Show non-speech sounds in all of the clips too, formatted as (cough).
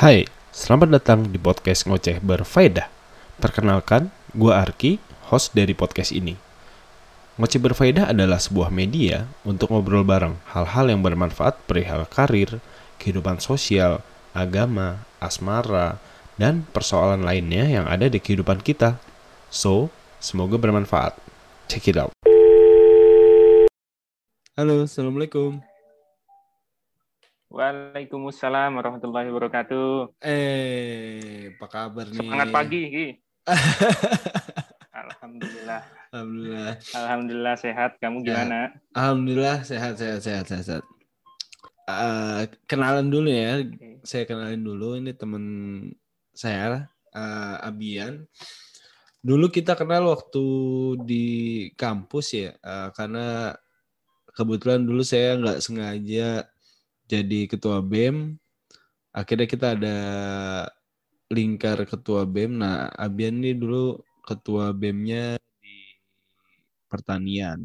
Hai, selamat datang di podcast Ngoceh Berfaedah. Perkenalkan, gue Arki, host dari podcast ini. Ngoceh Berfaedah adalah sebuah media untuk ngobrol bareng hal-hal yang bermanfaat perihal karir, kehidupan sosial, agama, asmara, dan persoalan lainnya yang ada di kehidupan kita. So, semoga bermanfaat. Check it out. Halo, Assalamualaikum. Waalaikumsalam warahmatullahi wabarakatuh. Eh, apa kabar nih? Semangat pagi, Ki. (laughs) Alhamdulillah. Alhamdulillah. Alhamdulillah sehat. Kamu Ya. gimana? Alhamdulillah sehat sehat sehat sehat. sehat. Eh, kenalan dulu ya. Oke. Saya kenalin dulu ini teman saya eh, Abian. Dulu kita kenal waktu di kampus ya, eh, karena kebetulan dulu saya nggak sengaja jadi ketua BEM. Akhirnya kita ada lingkar ketua BEM. Nah, Abian ini dulu ketua BEM-nya di pertanian.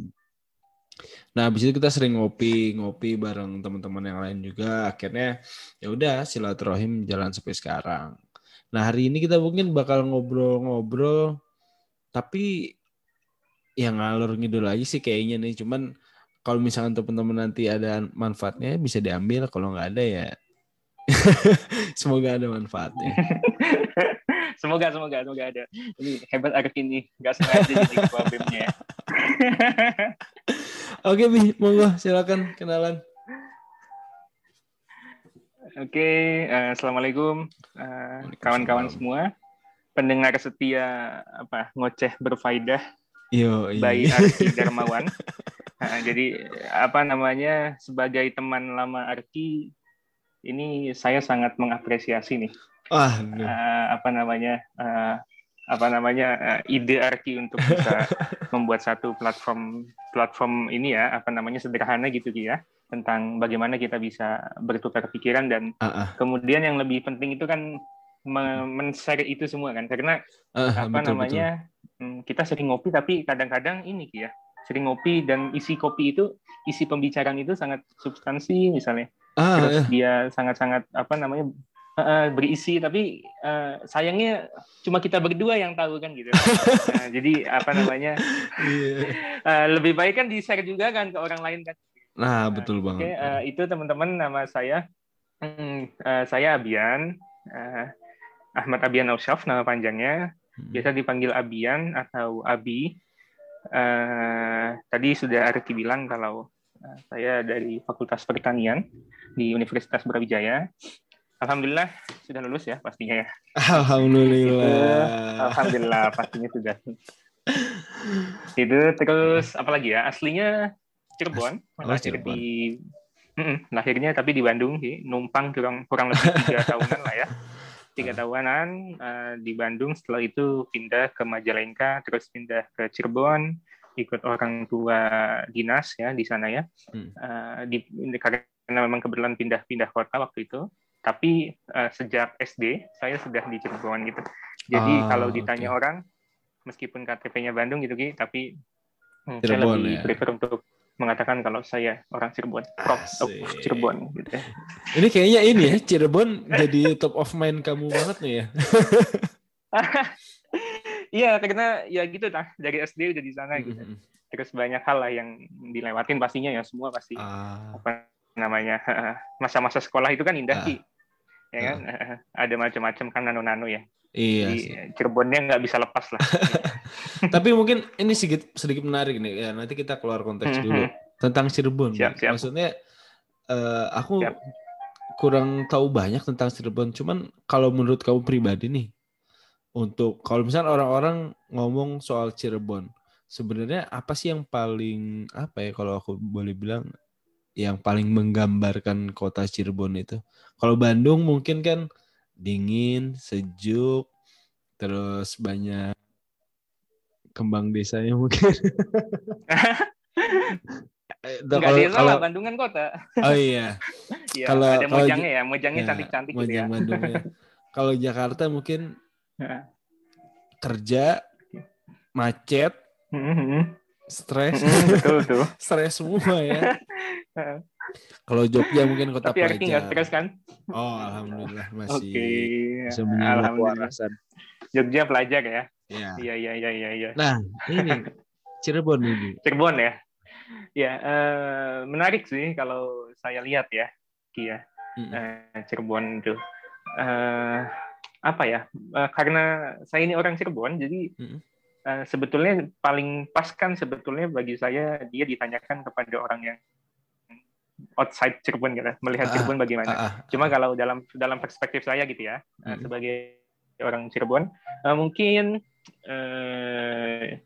Nah, habis itu kita sering ngopi, ngopi bareng teman-teman yang lain juga. Akhirnya ya udah silaturahim jalan sampai sekarang. Nah, hari ini kita mungkin bakal ngobrol-ngobrol tapi yang ngalur ngidul aja sih kayaknya nih. Cuman kalau misalkan teman-teman nanti ada manfaatnya bisa diambil, kalau nggak ada ya (laughs) semoga ada manfaatnya. (laughs) semoga, semoga, semoga ada. Ini hebat Arif ini. Gak sengaja jadi ketua BEM-nya ya. (laughs) Oke, Bi, monggo silakan kenalan. Oke, eh, Assalamualaikum eh, kawan-kawan semua. Pendengar setia apa ngoceh berfaedah Yo, by Arki Darmawan. Nah, jadi apa namanya sebagai teman lama Arki ini saya sangat mengapresiasi nih. Wah, eh, apa namanya eh, apa namanya eh, ide Arki untuk bisa (laughs) membuat satu platform platform ini ya apa namanya sederhana gitu ya tentang bagaimana kita bisa bertukar pikiran dan ah, ah, kemudian yang lebih penting itu kan me- men-share itu semua kan karena ah, apa betul, namanya hmm, kita sering ngopi tapi kadang-kadang ini Ki, ya sering ngopi dan isi kopi itu isi pembicaraan itu sangat substansi misalnya. Ah, terus ya. dia sangat-sangat apa namanya eh, berisi tapi eh, sayangnya cuma kita berdua yang tahu kan gitu (laughs) Nah, jadi apa namanya Iya. eh, lebih baik kan di share juga kan ke orang lain kan Nah, betul banget. eh, itu teman-teman nama saya. Hmm, eh, saya Abian, eh, Ahmad Abian Ausyaf nama panjangnya. Hmm. Biasa dipanggil Abian atau Abi. Eh, tadi sudah Arki bilang kalau eh, saya dari Fakultas Pertanian di Universitas Brawijaya. Alhamdulillah sudah lulus ya pastinya ya. Alhamdulillah. Alhamdulillah pastinya sudah. Itu terus apalagi ya aslinya Cirebon, Oh, lahir Cirebon. di Mm-mm, lahirnya tapi di Bandung sih, numpang kurang kurang lebih tiga (laughs) tahunan lah ya, tiga tahunan eh, di Bandung. Setelah itu pindah ke Majalengka, terus pindah ke Cirebon, ikut orang tua dinas ya di sana ya. Hmm. Eh, di, karena memang kebetulan pindah-pindah kota waktu itu. Tapi eh, sejak SD saya sudah di Cirebon gitu. Jadi Ah, kalau ditanya oke. orang, meskipun KTP-nya Bandung gitu Ki, tapi hmm, saya Cirebon, lebih ya? prefer untuk mengatakan kalau saya orang Cirebon, prop of Asik. Cirebon gitu ya. Ini kayaknya ini ya, Cirebon jadi top of mind kamu banget nih ya. (laughs) Iya, karena ya gitu lah dari SD udah di sana gitu. Mhm. Terus banyak hal lah yang dilewatin pastinya ya semua pasti Ah, apa namanya (laughs) masa-masa sekolah itu kan indah Ah. Ki. Ya kan? (laughs) Ada macam-macam kan nano-nano ya. iya sih. Cirebonnya nggak bisa lepas lah. Tapi mungkin ini sedikit sedikit menarik nih. Ya, nanti kita keluar konteks dulu tentang Cirebon. Siap, siap. Maksudnya eh, aku Siap. kurang tahu banyak tentang Cirebon. Cuman kalau menurut kamu pribadi nih, untuk kalau misalnya orang-orang ngomong soal Cirebon, sebenarnya apa sih yang paling apa ya kalau aku boleh bilang yang paling menggambarkan kota Cirebon itu? Kalau Bandung mungkin kan dingin, sejuk, terus banyak kembang desanya mungkin. Eh, (laughs) Nggak kalau- desa lah, kalau- Bandung kan kota. oh iya, (laughs) Ya, Kalau- ada kalau mojangnya ya, mojangnya Ya, cantik-cantik gitu Mojang ya. Bandungnya. (laughs) Kalau Jakarta mungkin Heeh. kerja, macet, Mhm. stres, Mhm, Betul tuh. stres semua ya. Kalau Jogja mungkin kota Tapi Arki nggak pelajar. stres kan? Oh, alhamdulillah Oke. masih bisa menyambut Alhamdulillah. Jogja pelajar ya. Ya. Iya iya iya iya. iya. Nah, ini (laughs) Cirebon ini. Cirebon ya. Ya eh, menarik sih kalau saya lihat ya, Ki ya. Mm-mm. Eh, Cirebon itu. Eh, apa ya? Eh, karena saya ini orang Cirebon, jadi Mm-mm. eh, sebetulnya paling pas kan sebetulnya bagi saya dia ditanyakan kepada orang yang outside Cirebon gitu, melihat Ah, Cirebon bagaimana. Ah, ah. Cuma kalau dalam dalam perspektif saya gitu ya, eh, Mm-mm. sebagai orang Cirebon, eh, mungkin eh,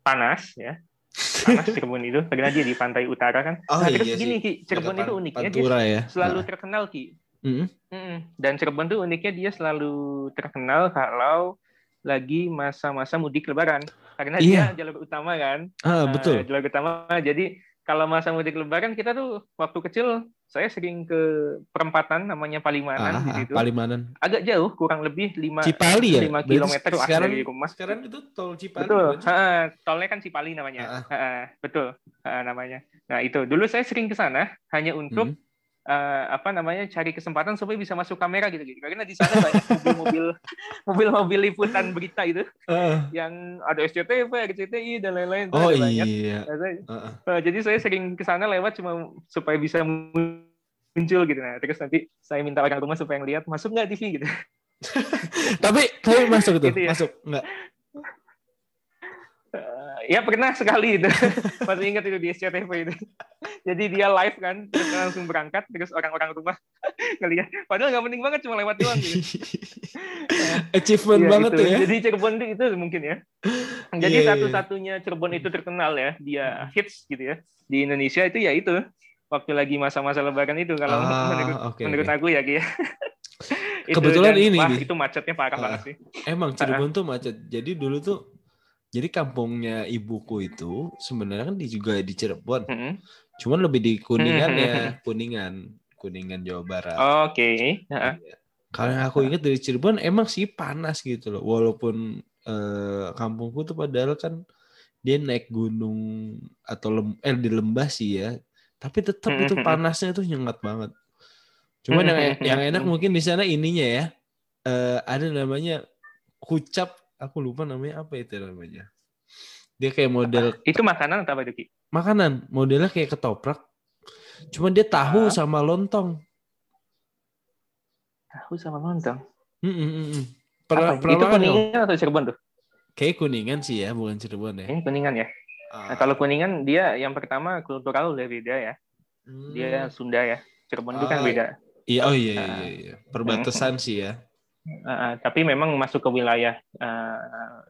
panas ya. Panas Cirebon itu karena dia di pantai utara kan. Oh nah, terus iya gini sih. Ki, Cirebon itu uniknya dia Pantura ya. selalu Ah. terkenal Ki. Mm-mm. Mm-mm. Dan Cirebon tuh uniknya dia selalu terkenal kalau lagi masa-masa mudik lebaran. Karena Iya. dia jalur utama kan. Ah, Eh, betul. jalur utama. Jadi kalau masa mudik lebaran kita tuh waktu kecil saya sering ke perempatan namanya Palimanan Ah, di ah, situ. Palimanan. Agak jauh, kurang lebih 5 Cipali ya? 5 Berarti kilometer lah sekarang, dari rumah. Sekarang itu tol Cipali. Betul. Ha, tolnya kan Cipali namanya. Ah, Ha, betul. Ha, namanya. Nah, itu dulu saya sering ke sana hanya untuk Hmm. Eh, apa namanya cari kesempatan supaya bisa masuk kamera gitu gitu. Karena di sana banyak mobil-mobil (laughs) mobil-mobil liputan berita itu Ah. yang ada SCTV, RCTI dan lain-lain. Oh ada banyak. iya. Saya- Ah, ah. eh, jadi saya sering ke sana lewat cuma supaya bisa muncul gitu. Nah, terus nanti saya minta orang rumah supaya ngeliat masuk nggak TV gitu. (laughs) Tapi tapi masuk tuh, Gitu ya. masuk enggak? Ya pernah sekali itu (laughs) masih ingat itu di SCTV itu jadi dia live kan terus langsung berangkat terus orang-orang rumah (laughs) ngeliat padahal nggak penting banget cuma lewat doang gitu (laughs) Achievement Iya, banget itu. tuh ya. jadi Cirebon itu, itu mungkin ya jadi Iya, iya, iya. satu-satunya Cirebon itu terkenal ya dia hits gitu ya di Indonesia itu ya itu waktu lagi masa-masa lebaran itu kalau Ah, menurut oke, menurut oke. aku ya ya. Itu, Kebetulan dan, ini wah, nih. itu macetnya parah Ah. banget sih Emang Cirebon tuh macet. Jadi dulu tuh jadi kampungnya ibuku itu sebenarnya kan di, juga di Cirebon. Mm-mm. Cuman lebih di Kuningan ya, Kuningan, Kuningan Jawa Barat. oke Heeh. Kalau yang aku ingat dari Cirebon emang sih panas gitu loh. Walaupun eh, kampungku tuh padahal kan dia naik gunung atau lem, eh di lembah sih ya. Tapi tetap itu panasnya tuh nyengat banget. Cuman yang yang enak mungkin di sana ininya ya. eh, ada namanya kucap, aku lupa namanya apa itu namanya. Dia kayak model itu makanan atau apa itu Ki? makanan, modelnya kayak ketoprak. Cuman dia tahu Ah. sama lontong. Tahu sama lontong. Mm, mm, mm, mm. Apa Pernah, itu? pernah kuningan atau Cirebon tuh? Kayak kuningan sih ya, bukan Cirebon ya. Ini kuningan ya. Ah. Nah, kalau kuningan dia yang pertama kultural udah beda ya. Hmm. Dia Sunda ya. Cirebon itu kan Ah, beda. Iya, oh iya, iya, Ah. iya. Perbatasan sih ya. Uh, uh, tapi memang masuk ke wilayah uh,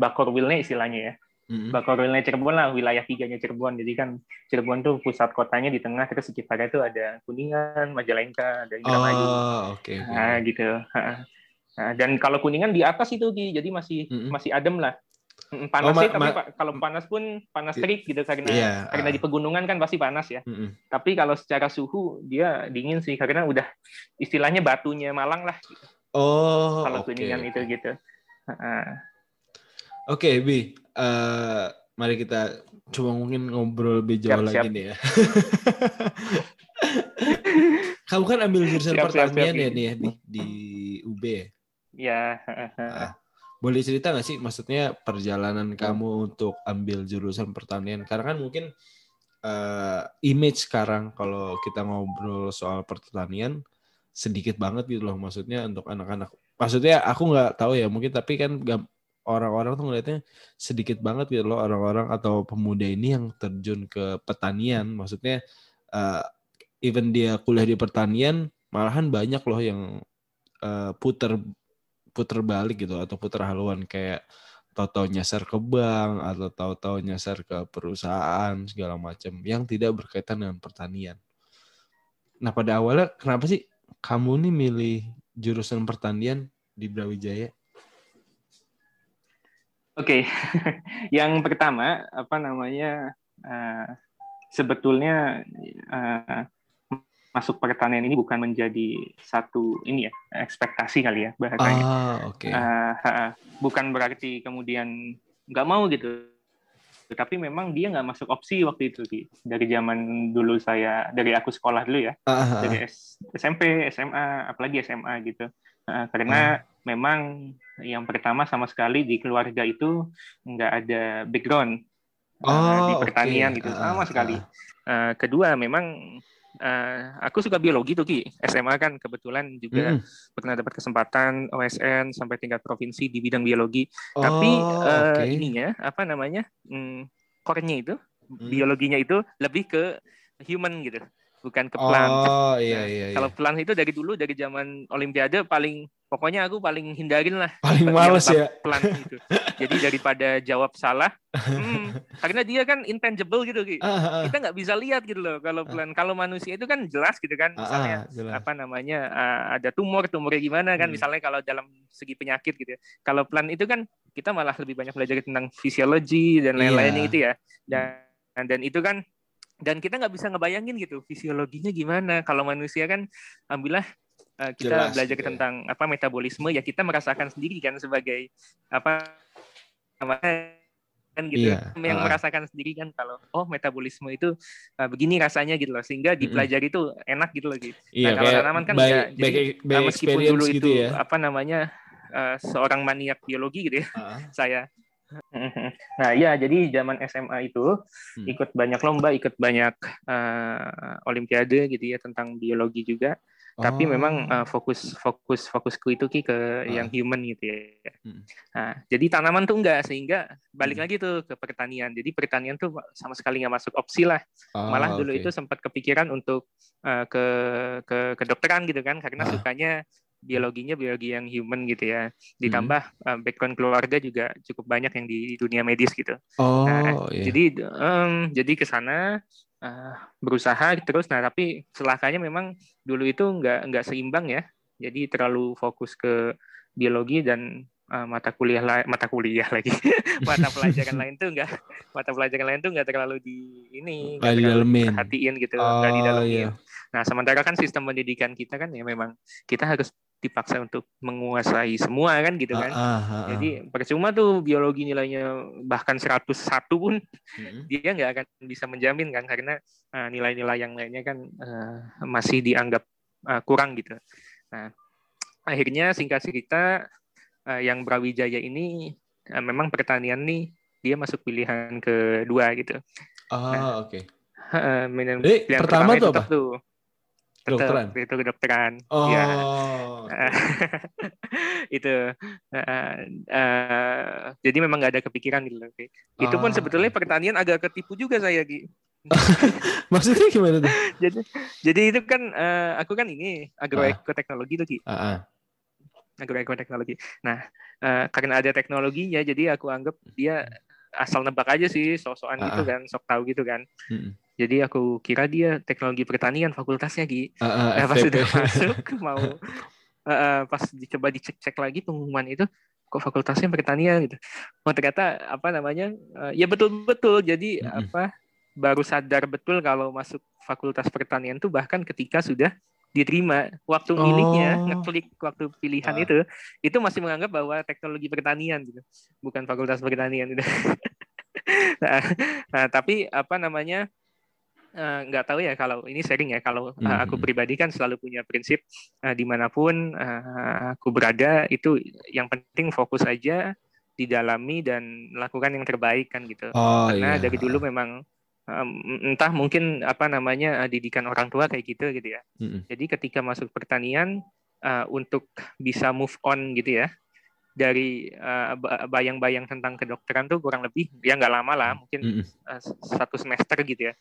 Bakorwilnya istilahnya ya. Mm-mm. Bakorwilnya Cirebon lah, wilayah tiganya Cirebon. Jadi kan Cirebon tuh pusat kotanya di tengah, terus sekitarnya tuh ada Kuningan, Majalengka, ada Indramayu. Oh, oke. oke. Nah, gitu. Nah, dan kalau kuningan di atas itu Ki, jadi masih Mm-mm. masih adem lah. Mm, Panas Oh, sih, tapi kalau panas pun panas terik gitu karena Iya. karena ah. di pegunungan kan pasti panas ya. Mm-mm. Tapi kalau secara suhu dia dingin sih karena udah istilahnya batunya Malang lah gitu, Oh, kalau oke. kuningan itu gitu. Ha-ha. Oke, Bi. Eh, mari kita coba mungkin ngobrol lebih jauh Siap, lagi siap. nih ya. (laughs) Kamu kan ambil jurusan Siap, siap, pertanian siap. ya nih ya di, di UB ya? Ya, ha-ha. Ah, boleh cerita nggak sih maksudnya perjalanan kamu untuk ambil jurusan pertanian? Karena kan mungkin eh, image sekarang kalau kita ngobrol soal pertanian sedikit banget gitu loh maksudnya untuk anak-anak. Maksudnya aku nggak tahu ya mungkin tapi kan orang-orang tuh ngeliatnya sedikit banget gitu loh orang-orang atau pemuda ini yang terjun ke pertanian. Maksudnya eh, even dia kuliah di pertanian malahan banyak loh yang eh, puter puter balik gitu atau puter haluan kayak tahu-tahu nyasar ke bank atau tahu-tahu nyasar ke perusahaan segala macam yang tidak berkaitan dengan pertanian. Nah pada awalnya kenapa sih kamu nih milih jurusan pertanian di Brawijaya? Oke, (laughs) yang pertama apa namanya eh, sebetulnya eh, masuk pertanian ini bukan menjadi satu ini ya ekspektasi kali ya bahasanya. Ah oke. Eh, ha, bukan berarti kemudian nggak mau gitu. Tapi memang dia nggak masuk opsi waktu itu Ki. dari zaman dulu saya dari aku sekolah dulu ya Ah, ah, dari ah. S- SMP SMA apalagi SMA gitu Uh, karena memang yang pertama sama sekali di keluarga itu nggak ada background uh, di Oh, oke. pertanian gitu Ah, sama ah, sekali ah. Uh, kedua memang uh, aku suka biologi tuh Ki SMA kan kebetulan juga Mm. pernah dapat kesempatan OSN sampai tingkat provinsi di bidang biologi tapi Oh, eh, oke. ininya apa namanya hmm, core-nya itu Hmm. biologinya itu lebih ke human gitu bukan ke plant Oh iya Nah, iya. iya. kalau plant itu dari dulu dari zaman olimpiade paling pokoknya aku paling hindarin lah paling (laughs) males ya. plant itu jadi daripada jawab salah hmm, (laughs) karena dia kan intangible gitu ah. kita nggak bisa lihat gitu loh kalau plant kalau manusia itu kan jelas gitu kan misalnya jelas. apa namanya uh, ada tumor tumornya gimana kan Hmm. misalnya kalau dalam segi penyakit gitu ya. kalau plant itu kan kita malah lebih banyak belajar tentang fisiologi dan lain-lainnya Iya. itu ya dan dan itu kan dan kita nggak bisa ngebayangin gitu fisiologinya gimana kalau manusia kan alhamdulillah uh, kita Jelas belajar gitu ya. tentang apa metabolisme ya kita merasakan sendiri kan sebagai apa namanya kan gitu Iya, yang ah. merasakan sendiri kan kalau oh metabolisme itu uh, begini rasanya gitu loh sehingga dipelajari itu enak gitu loh gitu Iya, kalau kayak tanaman kan by, enggak. by, Jadi, by Nah, meskipun experience dulu gitu itu ya. apa namanya uh, seorang maniak biologi gitu ya Ah, (laughs) saya nah ya jadi zaman SMA itu Hmm. ikut banyak lomba ikut banyak uh, olimpiade gitu ya tentang biologi juga tapi oh. memang uh, fokus fokus fokusku itu ki ke yang human gitu ya Hmm. nah jadi tanaman tuh enggak sehingga balik Hmm. lagi tuh ke pertanian jadi pertanian tuh sama sekali nggak masuk opsi lah Oh, malah dulu itu sempat kepikiran untuk uh, ke ke kedokteran gitu kan karena Ah. sukanya biologinya biologi yang human gitu ya Hmm. ditambah uh, background keluarga juga cukup banyak yang di dunia medis gitu Oh, Nah, iya. jadi em, jadi ke sana uh, berusaha terus nah tapi celakanya memang dulu itu nggak nggak seimbang ya jadi terlalu fokus ke biologi dan uh, mata kuliah la- mata kuliah lagi (laughs) mata pelajaran lain tuh nggak mata pelajaran lain tuh nggak terlalu di ini nggak didalemin. perhatiin gitu nggak Oh, didalemin iya. nah sementara kan sistem pendidikan kita kan ya memang kita harus dipaksa untuk menguasai semua kan gitu kan Ah, ah, ah, ah. jadi percuma tuh biologi nilainya bahkan 101 pun Mm-mm. (laughs) dia nggak akan bisa menjamin kan karena uh, nilai-nilai yang lainnya kan uh, masih dianggap uh, kurang gitu. Nah, akhirnya singkat cerita uh, yang Brawijaya ini uh, memang pertanian nih dia masuk pilihan kedua gitu. Oh, oke. Uh, pilihan Jadi, pertama pertamanya tuh apa? tuh tetap Kedokteran? itu kedokteran. Oh, Ya. (laughs) itu uh, uh, jadi memang nggak ada kepikiran gitu loh. Itu pun Ah. sebetulnya pertanian agak ketipu juga saya Ki. (laughs) Maksudnya gimana tuh? (laughs) jadi jadi itu kan eh, aku kan ini agroekoteknologi tuh Ki. Ah, ah. agroekoteknologi. Nah, eh, karena ada teknologinya jadi aku anggap dia asal nebak aja sih sok-sokan Ah, gitu ah. kan, sok tahu gitu kan. Mm-mm. Jadi aku kira dia teknologi pertanian fakultasnya Ki. Ah, ah, Nah, pas FTP. sudah masuk (laughs) mau eh, pas dicoba dicek-cek lagi pengumuman itu kok fakultasnya pertanian gitu. Oh ternyata apa namanya? eh, ya betul-betul. Jadi Mm-mm. apa baru sadar betul kalau masuk fakultas pertanian tuh bahkan ketika sudah diterima waktu milihnya Oh. ngeklik waktu pilihan Ah. itu itu masih menganggap bahwa teknologi pertanian gitu bukan fakultas pertanian gitu. (laughs) nah, nah, tapi apa namanya eh, nggak tahu ya kalau ini sharing ya kalau eh, aku Mhm. pribadi kan selalu punya prinsip eh, di mana pun eh, aku berada itu yang penting fokus aja didalami dan lakukan yang terbaik kan gitu Oh, karena iya. dari dulu memang em, entah mungkin apa namanya didikan orang tua kayak gitu gitu ya Mm-mm. jadi ketika masuk pertanian eh, untuk bisa move on gitu ya dari ba- bayang-bayang tentang kedokteran tuh kurang lebih ya nggak lama lah mungkin Mm-mm. eh, satu semester gitu ya.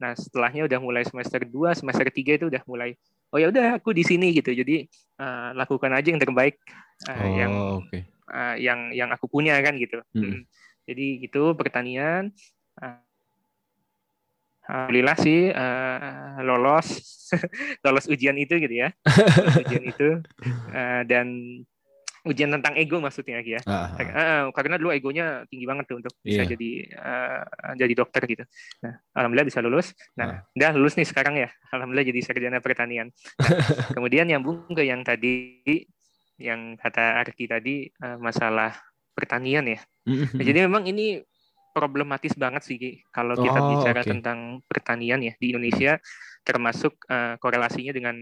Nah setelahnya udah mulai semester 2, semester 3 itu udah mulai oh ya udah aku di sini gitu. Jadi eh, lakukan aja yang terbaik eh, yang Oh, oke. eh, yang yang aku punya kan gitu. Mm-mm. Mm. Jadi gitu pertanian. eh, Alhamdulillah sih eh, lolos (laughs) lolos ujian itu gitu ya ujian itu (laughs) Eh, dan ujian tentang ego maksudnya ya. Eh, karena dulu egonya tinggi banget tuh untuk bisa Iya. jadi eh, jadi dokter gitu. Nah, alhamdulillah bisa lulus. Ah. Nah, udah lulus nih sekarang ya. Alhamdulillah jadi sarjana pertanian. Nah, (laughs) kemudian nyambung ke yang tadi yang kata Arki tadi eh, masalah pertanian ya. Mm-mm. Nah, jadi memang ini problematis banget sih kalau kita Oh, bicara oke. tentang pertanian ya di Indonesia termasuk eh, korelasinya dengan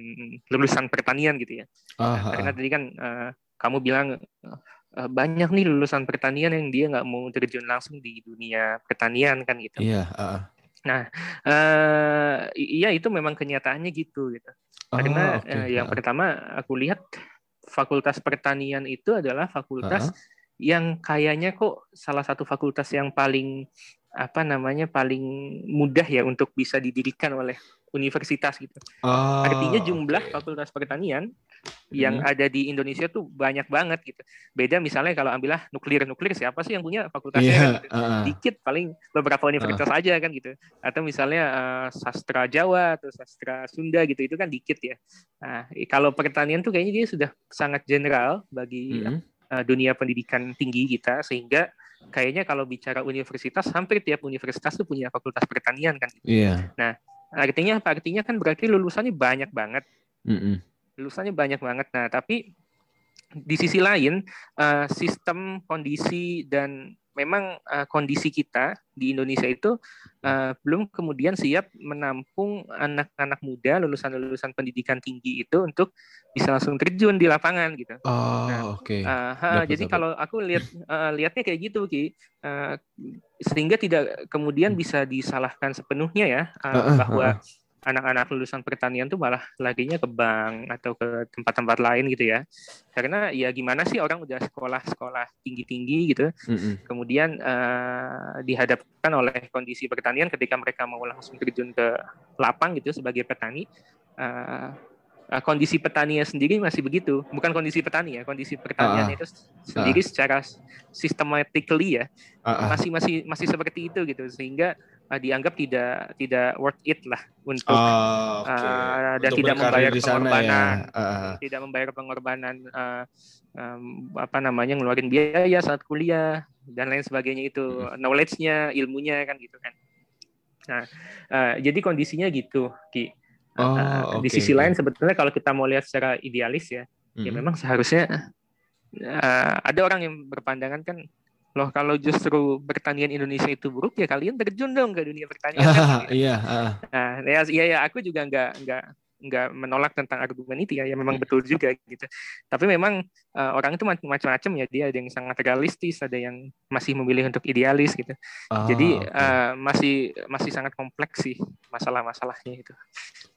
lulusan pertanian gitu ya. Ah, Nah, ah, karena tadi kan eh, kamu bilang eh, banyak nih lulusan pertanian yang dia nggak mau terjun langsung di dunia pertanian kan gitu. Iya, ah, ah. eh iya itu memang kenyataannya gitu gitu. Karena oke, eh, yang ah, ah. pertama aku lihat fakultas pertanian itu adalah fakultas Ah, yang kayaknya kok salah satu fakultas yang paling apa namanya paling mudah ya untuk bisa didirikan oleh universitas gitu. Ah, Artinya jumlah oke. fakultas pertanian yang Hmm. ada di Indonesia tuh banyak banget gitu. Beda misalnya kalau ambillah nuklir nuklir siapa sih yang punya fakultasnya Iya, kan gitu. ah. Dikit paling beberapa universitas aja kan gitu. Atau misalnya eh, sastra Jawa atau sastra Sunda gitu itu kan dikit ya. Nah, kalau pertanian tuh kayaknya dia sudah sangat general bagi Mm-mm. eh, dunia pendidikan tinggi kita sehingga kayaknya kalau bicara universitas hampir tiap universitas tuh punya fakultas pertanian kan. Iya. Artinya apa? Artinya kan berarti lulusannya banyak banget Mm-mm. Lulusannya banyak banget. Nah, tapi di sisi lain eh, sistem kondisi dan memang eh, kondisi kita di Indonesia itu eh, belum kemudian siap menampung anak-anak muda lulusan-lulusan pendidikan tinggi itu untuk bisa langsung terjun di lapangan gitu. Oh, oke. Eh, ha, Dapat, jadi dapat. kalau aku lihat eh, lihatnya kayak gitu Ki, Eh, sehingga tidak kemudian bisa disalahkan sepenuhnya ya eh, Ah, ah, bahwa ah, anak-anak lulusan pertanian tuh malah laginya ke bank atau ke tempat-tempat lain gitu ya. Karena ya gimana sih orang udah sekolah-sekolah tinggi-tinggi gitu, Mm-mm. kemudian eh, dihadapkan oleh kondisi pertanian ketika mereka mau langsung terjun ke lapang gitu sebagai petani. eh, eh, kondisi petaninya sendiri masih begitu, bukan kondisi petani ya, kondisi pertanian Ah, itu sendiri secara systematically ya Ah, ah. masih masih masih seperti itu gitu sehingga eh, dianggap tidak tidak worth it lah untuk Oh, oke. uh, dan Untuk tidak membayar di sana ya. pengorbanan. Ah, ah. tidak membayar pengorbanan eh, em, apa namanya ngeluarin biaya saat kuliah dan lain sebagainya itu knowledge-nya ilmunya kan gitu kan nah eh, jadi kondisinya gitu ki Oh, Eh, di sisi lain sebetulnya kalau kita mau lihat secara idealis ya ya Mm-mm. memang seharusnya eh, ada orang yang berpandangan kan loh kalau justru pertanian Indonesia itu buruk ya kalian terjun dong ke dunia pertanian kan, (laughs) Ah, iya, ah, ah. Nah, ya, ya, ya aku juga nggak nggak nggak menolak tentang argumen itu ya, ya memang betul juga gitu. Tapi memang eh, orang itu mac- macam-macam ya, dia ada yang sangat realistis, ada yang masih memilih untuk idealis gitu. Ah, Jadi oke. eh, masih masih sangat kompleks sih masalah-masalahnya itu.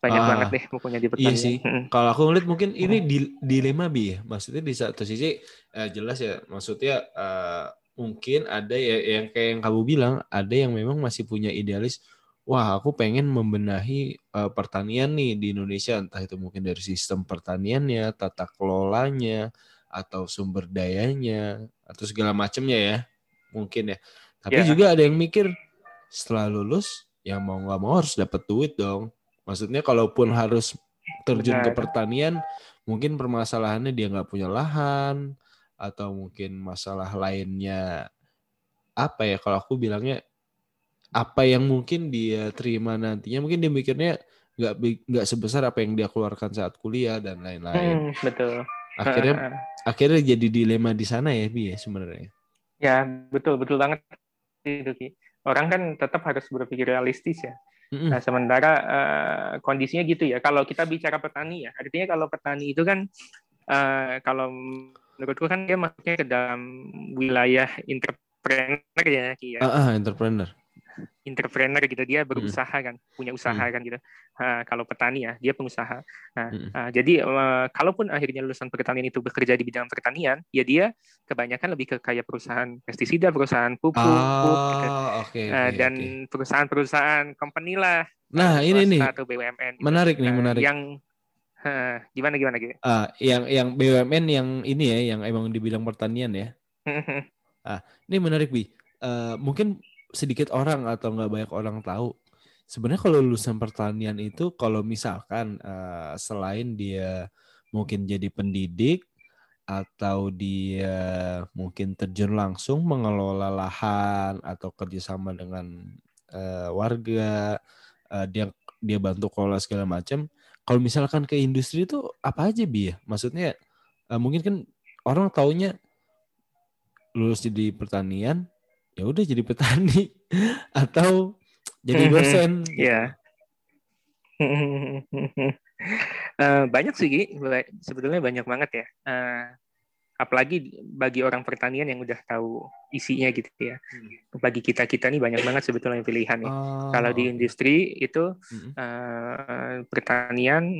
Banyak Ah, banget deh pokoknya di pertanian. sih. Mm-mm. Kalau aku ngeliat mungkin ini di- dilema bi ya. Maksudnya di satu sisi eh, jelas ya. Maksudnya eh, mungkin ada ya yang kayak yang kamu bilang ada yang memang masih punya idealis. Wah, aku pengen membenahi eh, pertanian nih di Indonesia. Entah itu mungkin dari sistem pertaniannya, tata kelolanya, atau sumber dayanya, atau segala macamnya ya. Mungkin ya. Tapi Ya. juga ada yang mikir setelah lulus ya mau nggak mau harus dapat duit dong. Maksudnya kalaupun harus terjun ke Benar. pertanian, mungkin permasalahannya dia nggak punya lahan atau mungkin masalah lainnya apa ya kalau aku bilangnya apa yang mungkin dia terima nantinya mungkin dia mikirnya nggak nggak sebesar apa yang dia keluarkan saat kuliah dan lain-lain. Hmm, betul. Akhirnya akhirnya jadi dilema di sana ya bi ya sebenarnya. ya betul betul banget itu Ki. Orang kan tetap harus berpikir realistis ya. Mm-mm. Nah, sementara eh, kondisinya gitu ya. Kalau kita bicara petani ya, artinya kalau petani itu kan eh, kalau menurutku kan dia masuknya ke dalam wilayah entrepreneur ya, Ki ya. Ah, ah, entrepreneur. Entrepreneur gitu dia berusaha kan, punya usaha kan gitu. Nah, kalau petani ya, dia pengusaha. Nah, Mm-mm. eh, jadi eh, kalaupun akhirnya lulusan pertanian itu bekerja di bidang pertanian, ya dia kebanyakan lebih ke kayak perusahaan pestisida, perusahaan pupuk, gitu. Ah, oke Eh, oke dan perusahaan-perusahaan company lah Nah, ini nih atau BUMN gitu. menarik nih, Eh, menarik. yang eh, gimana gimana gitu Ah, yang yang BUMN yang ini ya, yang emang di bidang pertanian ya. Ini menarik bi. Eh, mungkin sedikit orang atau nggak banyak orang tahu. Sebenarnya kalau lulusan pertanian itu, kalau misalkan eh, selain dia mungkin jadi pendidik atau dia mungkin terjun langsung mengelola lahan atau kerjasama dengan eh, warga, eh, dia dia bantu kelola segala macam. Kalau misalkan ke industri itu apa aja bi ya? Maksudnya eh, mungkin kan orang taunya lulus jadi pertanian ya udah jadi petani (laughs) atau jadi (laughs) dosen. Iya. (laughs) Eh, banyak sih, Gi. sebetulnya banyak banget ya. Uh, apalagi bagi orang pertanian yang udah tahu isinya gitu ya. Hmm. Bagi kita kita nih banyak banget sebetulnya pilihan nih. Oh. Kalau di industri itu hmm. uh, pertanian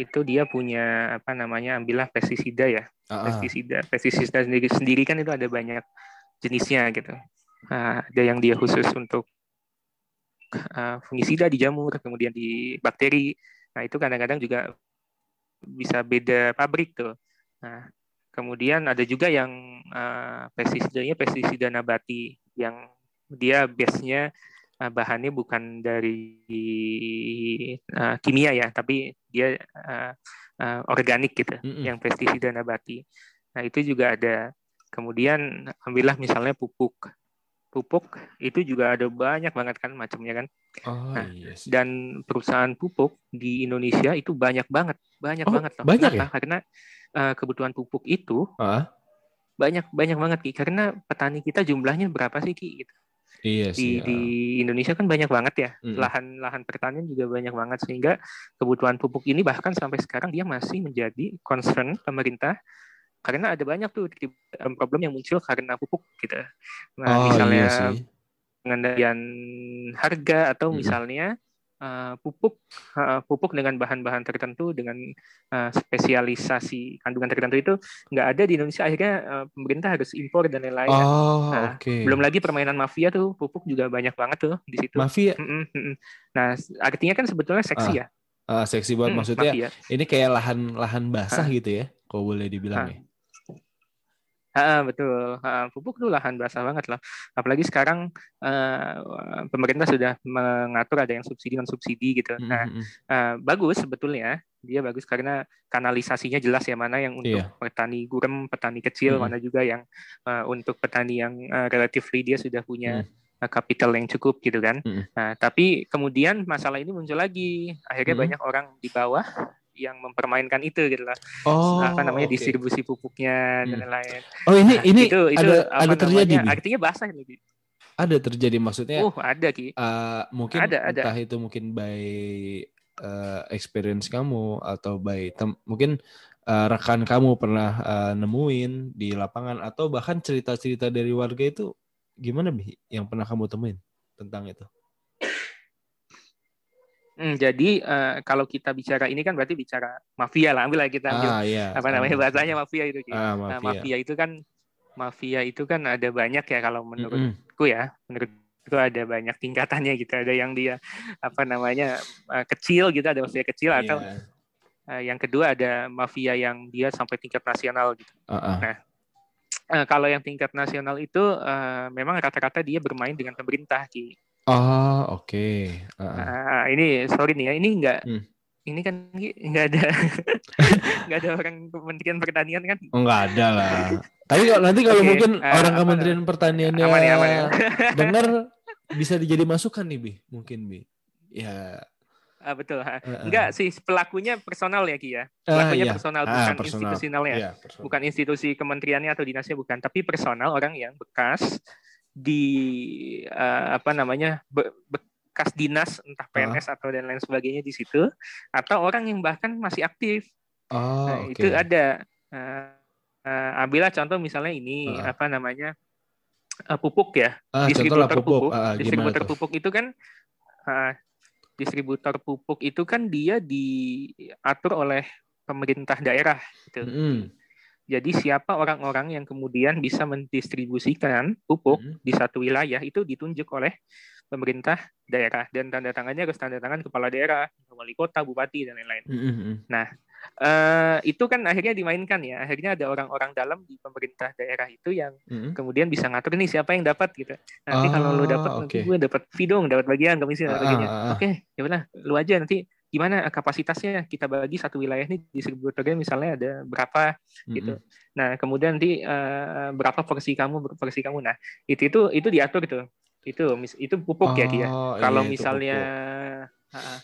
itu dia punya apa namanya ambillah pestisida ya. Uh -uh. Pestisida, pestisida sendiri sendiri kan itu ada banyak jenisnya gitu. Uh, ada yang dia khusus untuk uh, fungisida di jamur, kemudian di bakteri. Nah itu kadang-kadang juga bisa beda pabrik tuh. Nah Kemudian ada juga yang uh, pestisidanya pestisida nabati yang dia base-nya uh, bahannya bukan dari uh, kimia ya, tapi dia uh, uh, organik gitu, mm -hmm. yang pestisida nabati. Nah itu juga ada. Kemudian ambillah misalnya pupuk pupuk itu juga ada banyak banget kan macamnya kan. Oh, nah, yes. Iya dan perusahaan pupuk di Indonesia itu banyak banget, banyak oh, banget loh. Banyak Kenapa? ya? Karena uh, kebutuhan pupuk itu uh? banyak banyak banget ki karena petani kita jumlahnya berapa sih ki gitu. Iya sih. Di, di Indonesia kan banyak banget ya mm. lahan lahan pertanian juga banyak banget sehingga kebutuhan pupuk ini bahkan sampai sekarang dia masih menjadi concern pemerintah karena ada banyak tuh problem yang muncul karena pupuk gitu. Nah, oh, misalnya iya pengendalian harga atau misalnya uh, pupuk uh, pupuk dengan bahan-bahan tertentu dengan uh, spesialisasi kandungan tertentu itu nggak ada di Indonesia akhirnya uh, pemerintah harus impor dan lain-lain. Oh, nah, okay. Belum lagi permainan mafia tuh pupuk juga banyak banget tuh di situ. Mafia. Mm -mm, Nah artinya kan sebetulnya seksi uh, ya. Uh, seksi banget hmm, maksudnya. Mafia. Ini kayak lahan lahan basah uh. gitu ya, kalau boleh dibilang uh. ya. Ha, betul. Ha, pupuk itu lahan basah banget lah. Apalagi sekarang uh, pemerintah sudah mengatur ada yang subsidi non subsidi gitu. Mm -hmm. Nah, uh, bagus sebetulnya. Dia bagus karena kanalisasinya jelas ya mana yang untuk yeah. petani gurem, petani kecil, mm -hmm. mana juga yang uh, untuk petani yang uh, relatively dia sudah punya mm kapital yang cukup gitu kan. Mm -hmm. Nah, tapi kemudian masalah ini muncul lagi. Akhirnya mm -hmm. banyak orang di bawah yang mempermainkan itu gitu lah. Oh, apa namanya okay. distribusi pupuknya hmm. dan lain-lain. Oh ini nah, ini itu, itu ada ada terjadi. Namanya, artinya basah ini. Ada terjadi maksudnya. Uh, ada ki. Uh, mungkin ada, ada. entah itu mungkin by uh, experience kamu atau by tem mungkin uh, rekan kamu pernah uh, nemuin di lapangan atau bahkan cerita-cerita dari warga itu gimana bi yang pernah kamu temuin tentang itu? Hmm, jadi uh, kalau kita bicara ini kan berarti bicara mafia lah, ambil lah kita ambil ah, iya. apa namanya bahasanya mafia itu. Ah, mafia. Nah, mafia itu kan mafia itu kan ada banyak ya kalau menurutku ya, menurutku ada banyak tingkatannya gitu. Ada yang dia apa namanya uh, kecil gitu, ada mafia kecil yeah. atau uh, yang kedua ada mafia yang dia sampai tingkat nasional gitu. Uh -uh. Nah, uh, kalau yang tingkat nasional itu uh, memang rata-rata dia bermain dengan pemerintah Ki. Oh, oke. Okay. Uh -uh. Nah, ini sorry nih ya, ini enggak hmm. ini kan enggak ada (laughs) enggak ada orang Kementerian Pertanian kan? Enggak ada lah. Tapi kalau nanti kalau okay. mungkin uh, orang Kementerian Pertaniannya aman ya, aman ya. (laughs) dengar bisa dijadi masukan nih, Bi. Mungkin, Bi. Ya. Ah, betul. Uh, uh. Enggak sih, pelakunya personal ya, Ki ya. Pelakunya uh, iya. personal bukan ah, personal. institusional ya. Yeah, bukan institusi kementeriannya atau dinasnya bukan, tapi personal orang yang bekas di uh, apa namanya be, bekas dinas entah PNS uh. atau dan lain sebagainya di situ atau orang yang bahkan masih aktif. Oh, nah, okay. itu ada. Uh, uh, ambillah contoh misalnya ini uh. apa namanya uh, pupuk ya uh, distributor pupuk, pupuk. Uh, distributor pupuk itu kan uh, distributor pupuk itu kan dia diatur oleh pemerintah daerah gitu. Mm -hmm. Jadi siapa orang-orang yang kemudian bisa mendistribusikan pupuk hmm. di satu wilayah itu ditunjuk oleh pemerintah daerah dan tanda tangannya harus tanda tangan kepala daerah, wali kota, bupati dan lain-lain. Hmm. Nah, uh, itu kan akhirnya dimainkan ya. Akhirnya ada orang-orang dalam di pemerintah daerah itu yang hmm. kemudian bisa ngatur nih siapa yang dapat gitu. Nanti oh, kalau lu dapat okay. nanti gue dapat fee dapat bagian komisi dan sebagainya. Uh, uh, uh. Oke, okay, ya benar, lu aja nanti gimana kapasitasnya kita bagi satu wilayah ini distributornya misalnya ada berapa mm-hmm. gitu. Nah kemudian nanti uh, berapa porsi kamu porsi kamu. Nah itu itu itu diatur gitu. Itu itu pupuk oh, ya dia. Kalau iya, misalnya uh,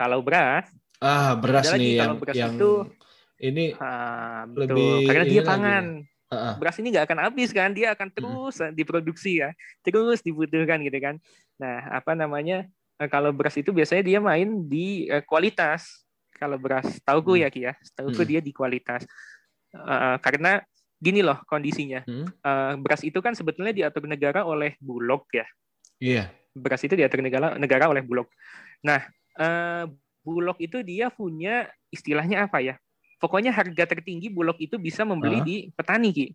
kalau beras. Ah beras nih yang beras yang itu, ini uh, lebih karena dia pangan. uh-uh. beras ini nggak akan habis kan, dia akan terus uh diproduksi ya, terus dibutuhkan gitu kan. Nah, apa namanya? Eh, kalau beras itu biasanya dia main di uh, kualitas. Kalau beras, tahu hmm. ya Ki ya, tahuku hmm. dia di kualitas. Uh, karena gini loh kondisinya, hmm. uh, beras itu kan sebetulnya diatur negara oleh Bulog ya. Iya. Yeah. Beras itu diatur negara negara oleh Bulog. Nah, uh, Bulog itu dia punya istilahnya apa ya? pokoknya harga tertinggi Bulog itu bisa membeli uh. di petani ki.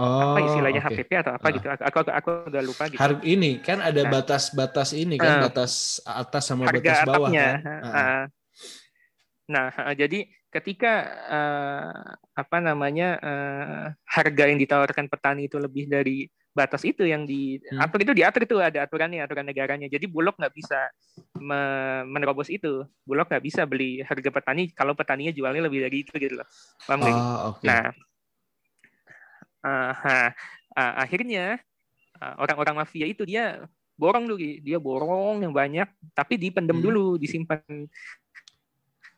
Oh, apa istilahnya okay. HPP atau apa uh. gitu? Aku, aku aku udah lupa gitu. Harga ini kan ada batas-batas nah, ini kan uh, batas atas sama harga batas bawah atapnya. kan. Uh. Uh. Nah, uh, jadi ketika uh, apa namanya uh, harga yang ditawarkan petani itu lebih dari batas itu yang diatur hmm. itu diatur itu ada aturannya aturan negaranya jadi bulog nggak bisa me menerobos itu bulog nggak bisa beli harga petani kalau petaninya jualnya lebih dari itu gitu loh paham oh, okay. nah uh, uh, akhirnya orang-orang uh, mafia itu dia borong dulu dia borong yang banyak tapi dipendem hmm. dulu disimpan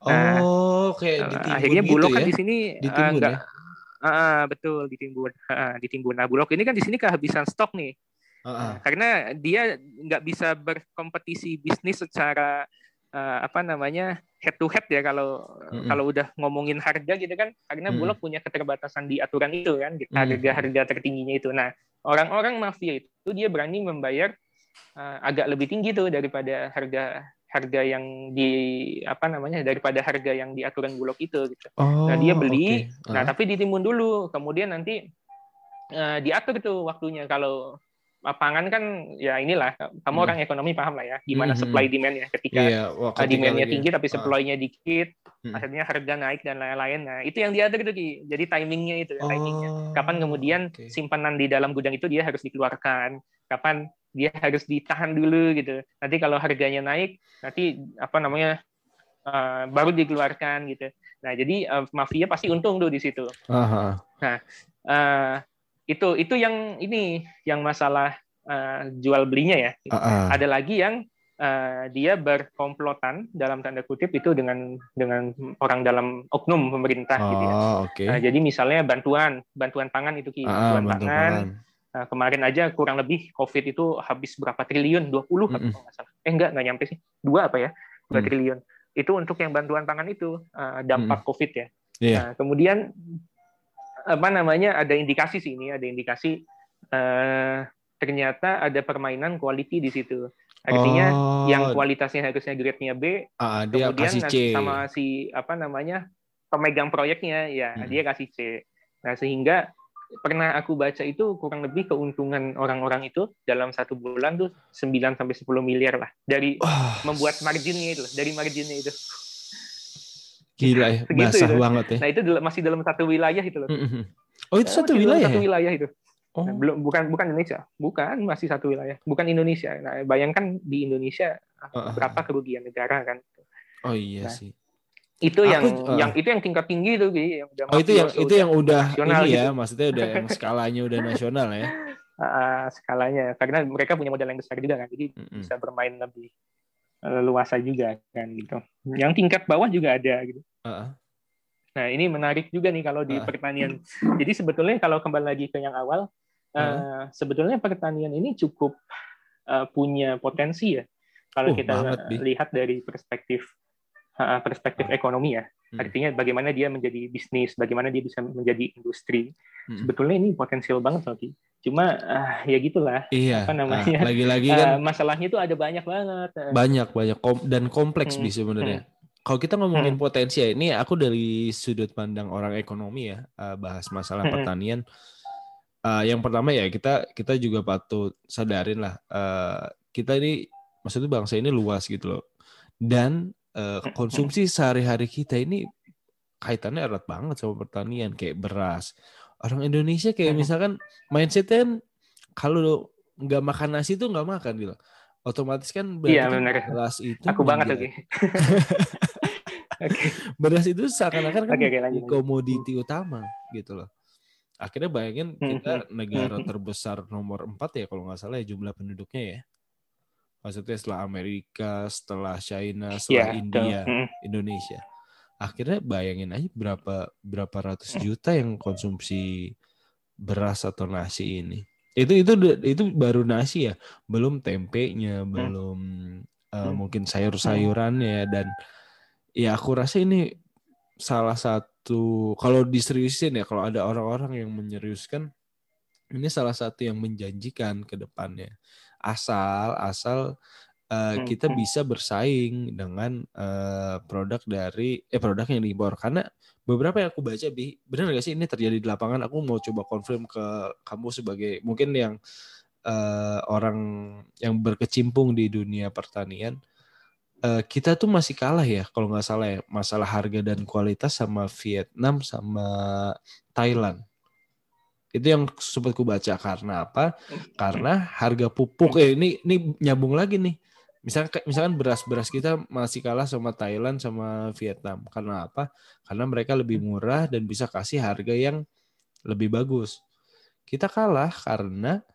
Nah, oh, kayak uh, akhirnya bulog gitu kan ya? di sini uh, ya? Ah, betul ditimbun, ah, ditimbun. Nah, Bulog ini kan di sini kehabisan stok nih. Uh-uh. Karena dia nggak bisa berkompetisi bisnis secara uh, apa namanya head to head ya kalau mm-hmm. kalau udah ngomongin harga gitu kan karena mm. Bulog punya keterbatasan di aturan itu kan harga-harga tertingginya itu. Nah orang-orang mafia itu dia berani membayar uh, agak lebih tinggi tuh daripada harga harga yang di apa namanya daripada harga yang di aturan bulog itu gitu. Oh, nah dia beli, okay. uh. nah tapi ditimbun dulu, kemudian nanti uh, diatur tuh waktunya kalau pangan kan ya inilah kamu hmm. orang ekonomi paham lah ya gimana hmm. supply demand ya ketika yeah, demandnya tinggi tapi ah. supply-nya uh. dikit hmm. akhirnya harga naik dan lain-lain nah itu yang diatur tuh jadi timingnya itu oh, timingnya kapan kemudian okay. simpanan di dalam gudang itu dia harus dikeluarkan kapan dia harus ditahan dulu gitu. Nanti kalau harganya naik, nanti apa namanya uh, baru dikeluarkan gitu. Nah jadi uh, mafia pasti untung tuh di situ. Aha. Nah uh, itu itu yang ini yang masalah uh, jual belinya ya. Uh-uh. Ada lagi yang uh, dia berkomplotan dalam tanda kutip itu dengan dengan orang dalam oknum pemerintah oh, gitu ya. Okay. Uh, jadi misalnya bantuan bantuan pangan itu ki, bantuan, bantuan pangan. pangan Nah, kemarin aja kurang lebih COVID itu habis berapa triliun? 20 mm -hmm. kalau nggak salah. Eh enggak, nggak nyampe sih. Dua apa ya? Dua mm. triliun. Itu untuk yang bantuan pangan itu uh, dampak mm. COVID ya. Yeah. Nah, kemudian apa namanya ada indikasi sih ini ada indikasi uh, ternyata ada permainan quality di situ. Artinya oh. yang kualitasnya harusnya grade-nya B, uh, dia kemudian kasih C. sama si apa namanya pemegang proyeknya ya hmm. dia kasih C. Nah sehingga pernah aku baca itu kurang lebih keuntungan orang-orang itu dalam satu bulan tuh 9 sampai 10 miliar lah dari oh. membuat marginnya itu dari marginnya itu. Gila ya, basah itu. banget ya. Nah, itu masih dalam satu wilayah itu loh. Mm-hmm. Oh, itu satu wilayah. Satu ya? wilayah itu. Oh. Nah, belum bukan bukan Indonesia, bukan masih satu wilayah, bukan Indonesia. Nah, bayangkan di Indonesia uh, berapa kerugian negara kan. Oh iya nah, sih itu yang uh, yang itu yang tingkat tinggi tuh yang udah oh itu yang itu yang udah ini ya gitu. maksudnya udah yang (laughs) skalanya udah nasional ya uh, skalanya karena mereka punya modal yang besar juga kan jadi mm -hmm. bisa bermain lebih uh, luasa juga kan gitu yang tingkat bawah juga ada gitu uh -uh. nah ini menarik juga nih kalau di uh. pertanian jadi sebetulnya kalau kembali lagi ke yang awal uh, uh. sebetulnya pertanian ini cukup uh, punya potensi ya kalau uh, kita banget, lihat dari perspektif perspektif ah. ekonomi ya. Hmm. Artinya bagaimana dia menjadi bisnis, bagaimana dia bisa menjadi industri. Hmm. Sebetulnya ini potensial banget Soki. Cuma uh, ya gitulah. Iya. Apa namanya? Uh, lagi-lagi kan uh, masalahnya itu ada banyak banget. Banyak banyak kom dan kompleks hmm. sebenarnya. Hmm. Kalau kita ngomongin hmm. potensi ya, ini aku dari sudut pandang orang ekonomi ya, uh, bahas masalah hmm. pertanian. Uh, yang pertama ya kita kita juga patut sadarin lah, uh, kita ini maksudnya bangsa ini luas gitu loh. Dan uh, konsumsi sehari-hari kita ini kaitannya erat banget sama pertanian kayak beras. Orang Indonesia kayak misalkan mindsetnya kan kalau nggak makan nasi tuh nggak makan gitu. Otomatis kan berarti iya, kan beras itu Aku banget (laughs) oke. okay. Beras itu seakan-akan kan okay, okay, komoditi utama gitu loh. Akhirnya bayangin kita negara terbesar nomor 4 ya kalau nggak salah ya jumlah penduduknya ya maksudnya setelah Amerika, setelah China, setelah yeah, India. Indonesia. Akhirnya bayangin aja berapa berapa ratus juta yang konsumsi beras atau nasi ini. Itu itu itu baru nasi ya, belum tempenya, hmm. belum uh, hmm. mungkin sayur-sayurannya dan ya aku rasa ini salah satu kalau diseriusin ya kalau ada orang-orang yang menyeriuskan ini salah satu yang menjanjikan ke depannya. Asal asal uh, kita bisa bersaing dengan uh, produk dari eh produk yang diimpor. Karena beberapa yang aku baca bi benar gak sih ini terjadi di lapangan? Aku mau coba konfirm ke kamu sebagai mungkin yang uh, orang yang berkecimpung di dunia pertanian uh, kita tuh masih kalah ya kalau nggak salah ya masalah harga dan kualitas sama Vietnam sama Thailand. Itu yang sempat ku baca karena apa? Karena harga pupuk eh ini ini nyambung lagi nih misalkan misalkan beras-beras kita masih kalah sama Thailand sama Vietnam karena apa? Karena mereka lebih murah dan bisa kasih harga yang lebih bagus. Kita kalah karena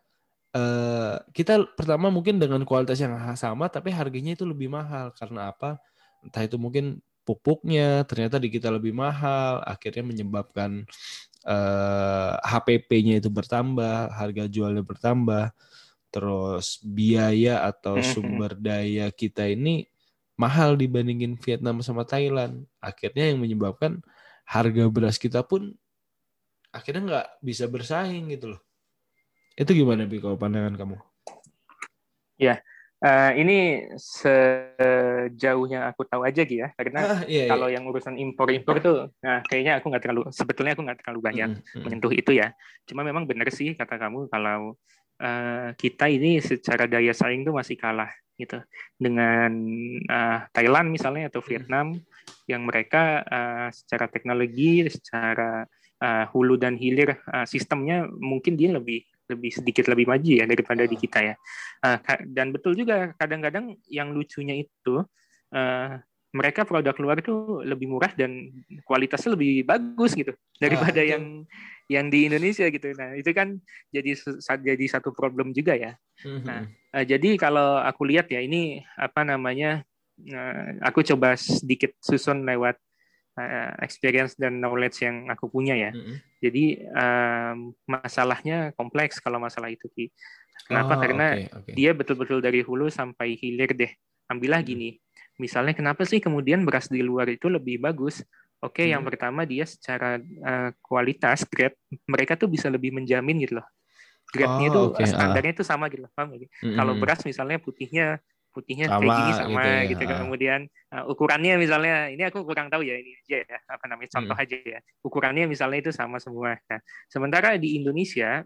uh, kita pertama mungkin dengan kualitas yang sama tapi harganya itu lebih mahal karena apa? Entah itu mungkin pupuknya ternyata di kita lebih mahal, akhirnya menyebabkan eh, HPP-nya itu bertambah, harga jualnya bertambah terus biaya atau sumber daya kita ini mahal dibandingin Vietnam sama Thailand. Akhirnya yang menyebabkan harga beras kita pun akhirnya nggak bisa bersaing gitu loh. Itu gimana Bi kalau pandangan kamu? Ya, uh, ini sejauh yang aku tahu aja gitu ya, karena ah, iya, iya. kalau yang urusan impor-impor tuh, nah kayaknya aku nggak terlalu, sebetulnya aku nggak terlalu banyak mm -hmm. menyentuh itu ya. Cuma memang benar sih kata kamu kalau uh, kita ini secara daya saing tuh masih kalah gitu dengan uh, Thailand misalnya atau hmm. Vietnam yang mereka uh, secara teknologi, secara uh, hulu dan hilir uh, sistemnya mungkin dia lebih lebih sedikit lebih maju ya daripada di hmm. kita ya. Uh, dan betul juga kadang-kadang yang lucunya itu uh, mereka produk luar itu lebih murah dan kualitasnya lebih bagus gitu daripada ah, yang yang di Indonesia gitu. Nah, itu kan jadi jadi satu problem juga ya. Mm-hmm. Nah, uh, jadi kalau aku lihat ya ini apa namanya uh, aku coba sedikit susun lewat uh, experience dan knowledge yang aku punya ya. Mm-hmm. Jadi um, masalahnya kompleks kalau masalah itu Ki. Kenapa? Oh, Karena okay, okay. dia betul-betul dari hulu sampai hilir deh. Ambillah mm-hmm. gini. Misalnya kenapa sih kemudian beras di luar itu lebih bagus? Oke, okay, hmm. yang pertama dia secara uh, kualitas grade mereka tuh bisa lebih menjamin gitu loh. Grade-nya oh, itu okay. standarnya itu sama gitu loh, paham gak? Hmm. Kalau beras misalnya putihnya putihnya sama, kayak gini sama gitu, ya. gitu. Kemudian uh, ukurannya misalnya ini aku kurang tahu ya ini aja ya apa namanya contoh hmm. aja ya. Ukurannya misalnya itu sama semua. Nah, sementara di Indonesia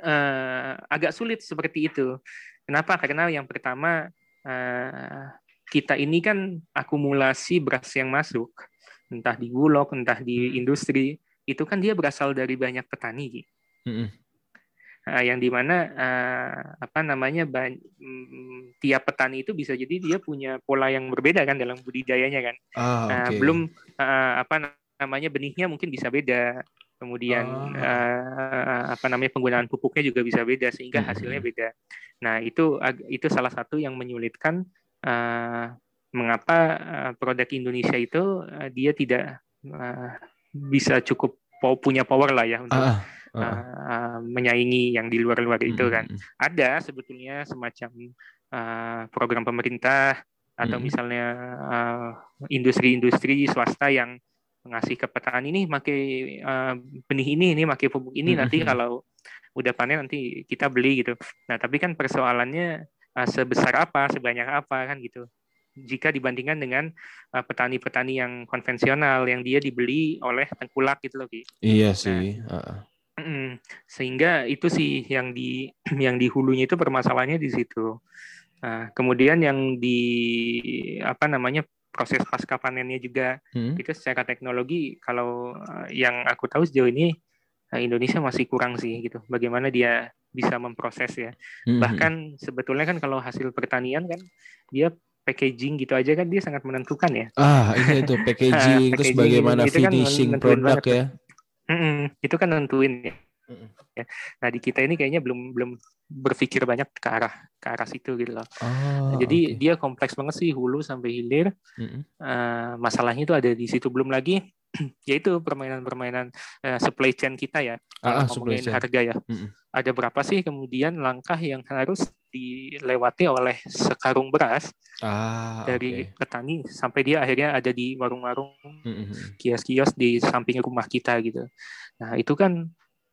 uh, agak sulit seperti itu. Kenapa? Karena yang pertama uh, kita ini kan akumulasi beras yang masuk entah di bulog, entah di industri, itu kan dia berasal dari banyak petani. Mm -hmm. uh, yang di mana uh, apa namanya um, tiap petani itu bisa jadi dia punya pola yang berbeda kan dalam budidayanya kan. Ah, okay. uh, belum uh, apa namanya benihnya mungkin bisa beda. Kemudian oh. uh, apa namanya penggunaan pupuknya juga bisa beda sehingga hasilnya beda. Nah itu itu salah satu yang menyulitkan uh, mengapa uh, produk Indonesia itu uh, dia tidak uh, bisa cukup punya power lah ya untuk uh, uh. Uh, menyaingi yang di luar-luar itu kan. Hmm. Ada sebetulnya semacam uh, program pemerintah atau hmm. misalnya industri-industri uh, swasta yang ngasih ke petani ini pakai uh, benih ini ini pakai pupuk ini hmm. nanti kalau udah panen nanti kita beli gitu. Nah, tapi kan persoalannya uh, sebesar apa, sebanyak apa kan gitu jika dibandingkan dengan uh, petani-petani uh, yang konvensional yang dia dibeli oleh tengkulak gitu loh Ki. Iya nah, sih. uh. Sehingga itu sih yang di (clears throat) yang di hulunya itu permasalahannya di situ. Nah, kemudian yang di apa namanya proses pasca panennya juga hmm. itu secara teknologi kalau uh, yang aku tahu sejauh ini uh, Indonesia masih kurang sih gitu. Bagaimana dia bisa memproses ya. Hmm. Bahkan sebetulnya kan kalau hasil pertanian kan dia packaging gitu aja kan dia sangat menentukan ya. Ah, ini itu (laughs) packaging, terus bagaimana itu kan finishing kan produk ya. Mm -mm, itu kan nentuin ya. Ya. Nah di kita ini kayaknya belum belum berpikir banyak ke arah ke arah situ gitu loh. Oh, Jadi okay. dia kompleks banget sih hulu sampai hilir. Mm-hmm. Uh, masalahnya itu ada di situ belum lagi (clears throat) yaitu permainan-permainan uh, supply chain kita ya. Ah, ngomongin harga ya. Mm-hmm. Ada berapa sih kemudian langkah yang harus dilewati oleh sekarung beras ah, dari okay. petani sampai dia akhirnya ada di warung-warung, mm-hmm. kios-kios di samping rumah kita gitu. Nah itu kan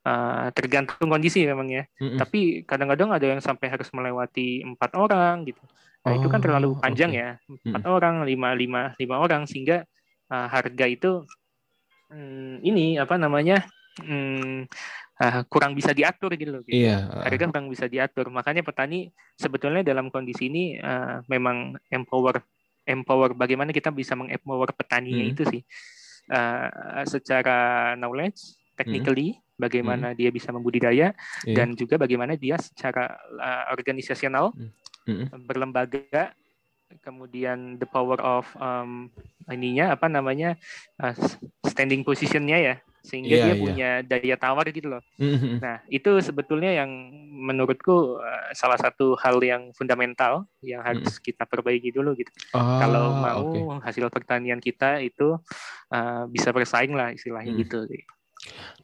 uh, tergantung kondisi memang ya. Mm-hmm. Tapi kadang-kadang ada yang sampai harus melewati empat orang gitu. Nah oh, itu kan terlalu oh, panjang okay. ya, empat mm-hmm. orang, lima lima lima orang sehingga uh, harga itu hmm, ini apa namanya hmm, uh, kurang bisa diatur gitu loh. Gitu. Iya. Uh. Harga kurang bisa diatur. Makanya petani sebetulnya dalam kondisi ini uh, memang empower empower bagaimana kita bisa mengempower petaninya hmm. itu sih. Uh, secara knowledge, technically, hmm bagaimana hmm. dia bisa membudidaya yeah. dan juga bagaimana dia secara uh, organisasional hmm. berlembaga kemudian the power of um, ininya apa namanya uh, standing positionnya ya sehingga yeah, dia yeah. punya daya tawar gitu loh. Mm-hmm. Nah itu sebetulnya yang menurutku uh, salah satu hal yang fundamental yang harus mm-hmm. kita perbaiki dulu gitu. Oh, Kalau mau okay. hasil pertanian kita itu uh, bisa bersaing lah istilahnya mm. gitu.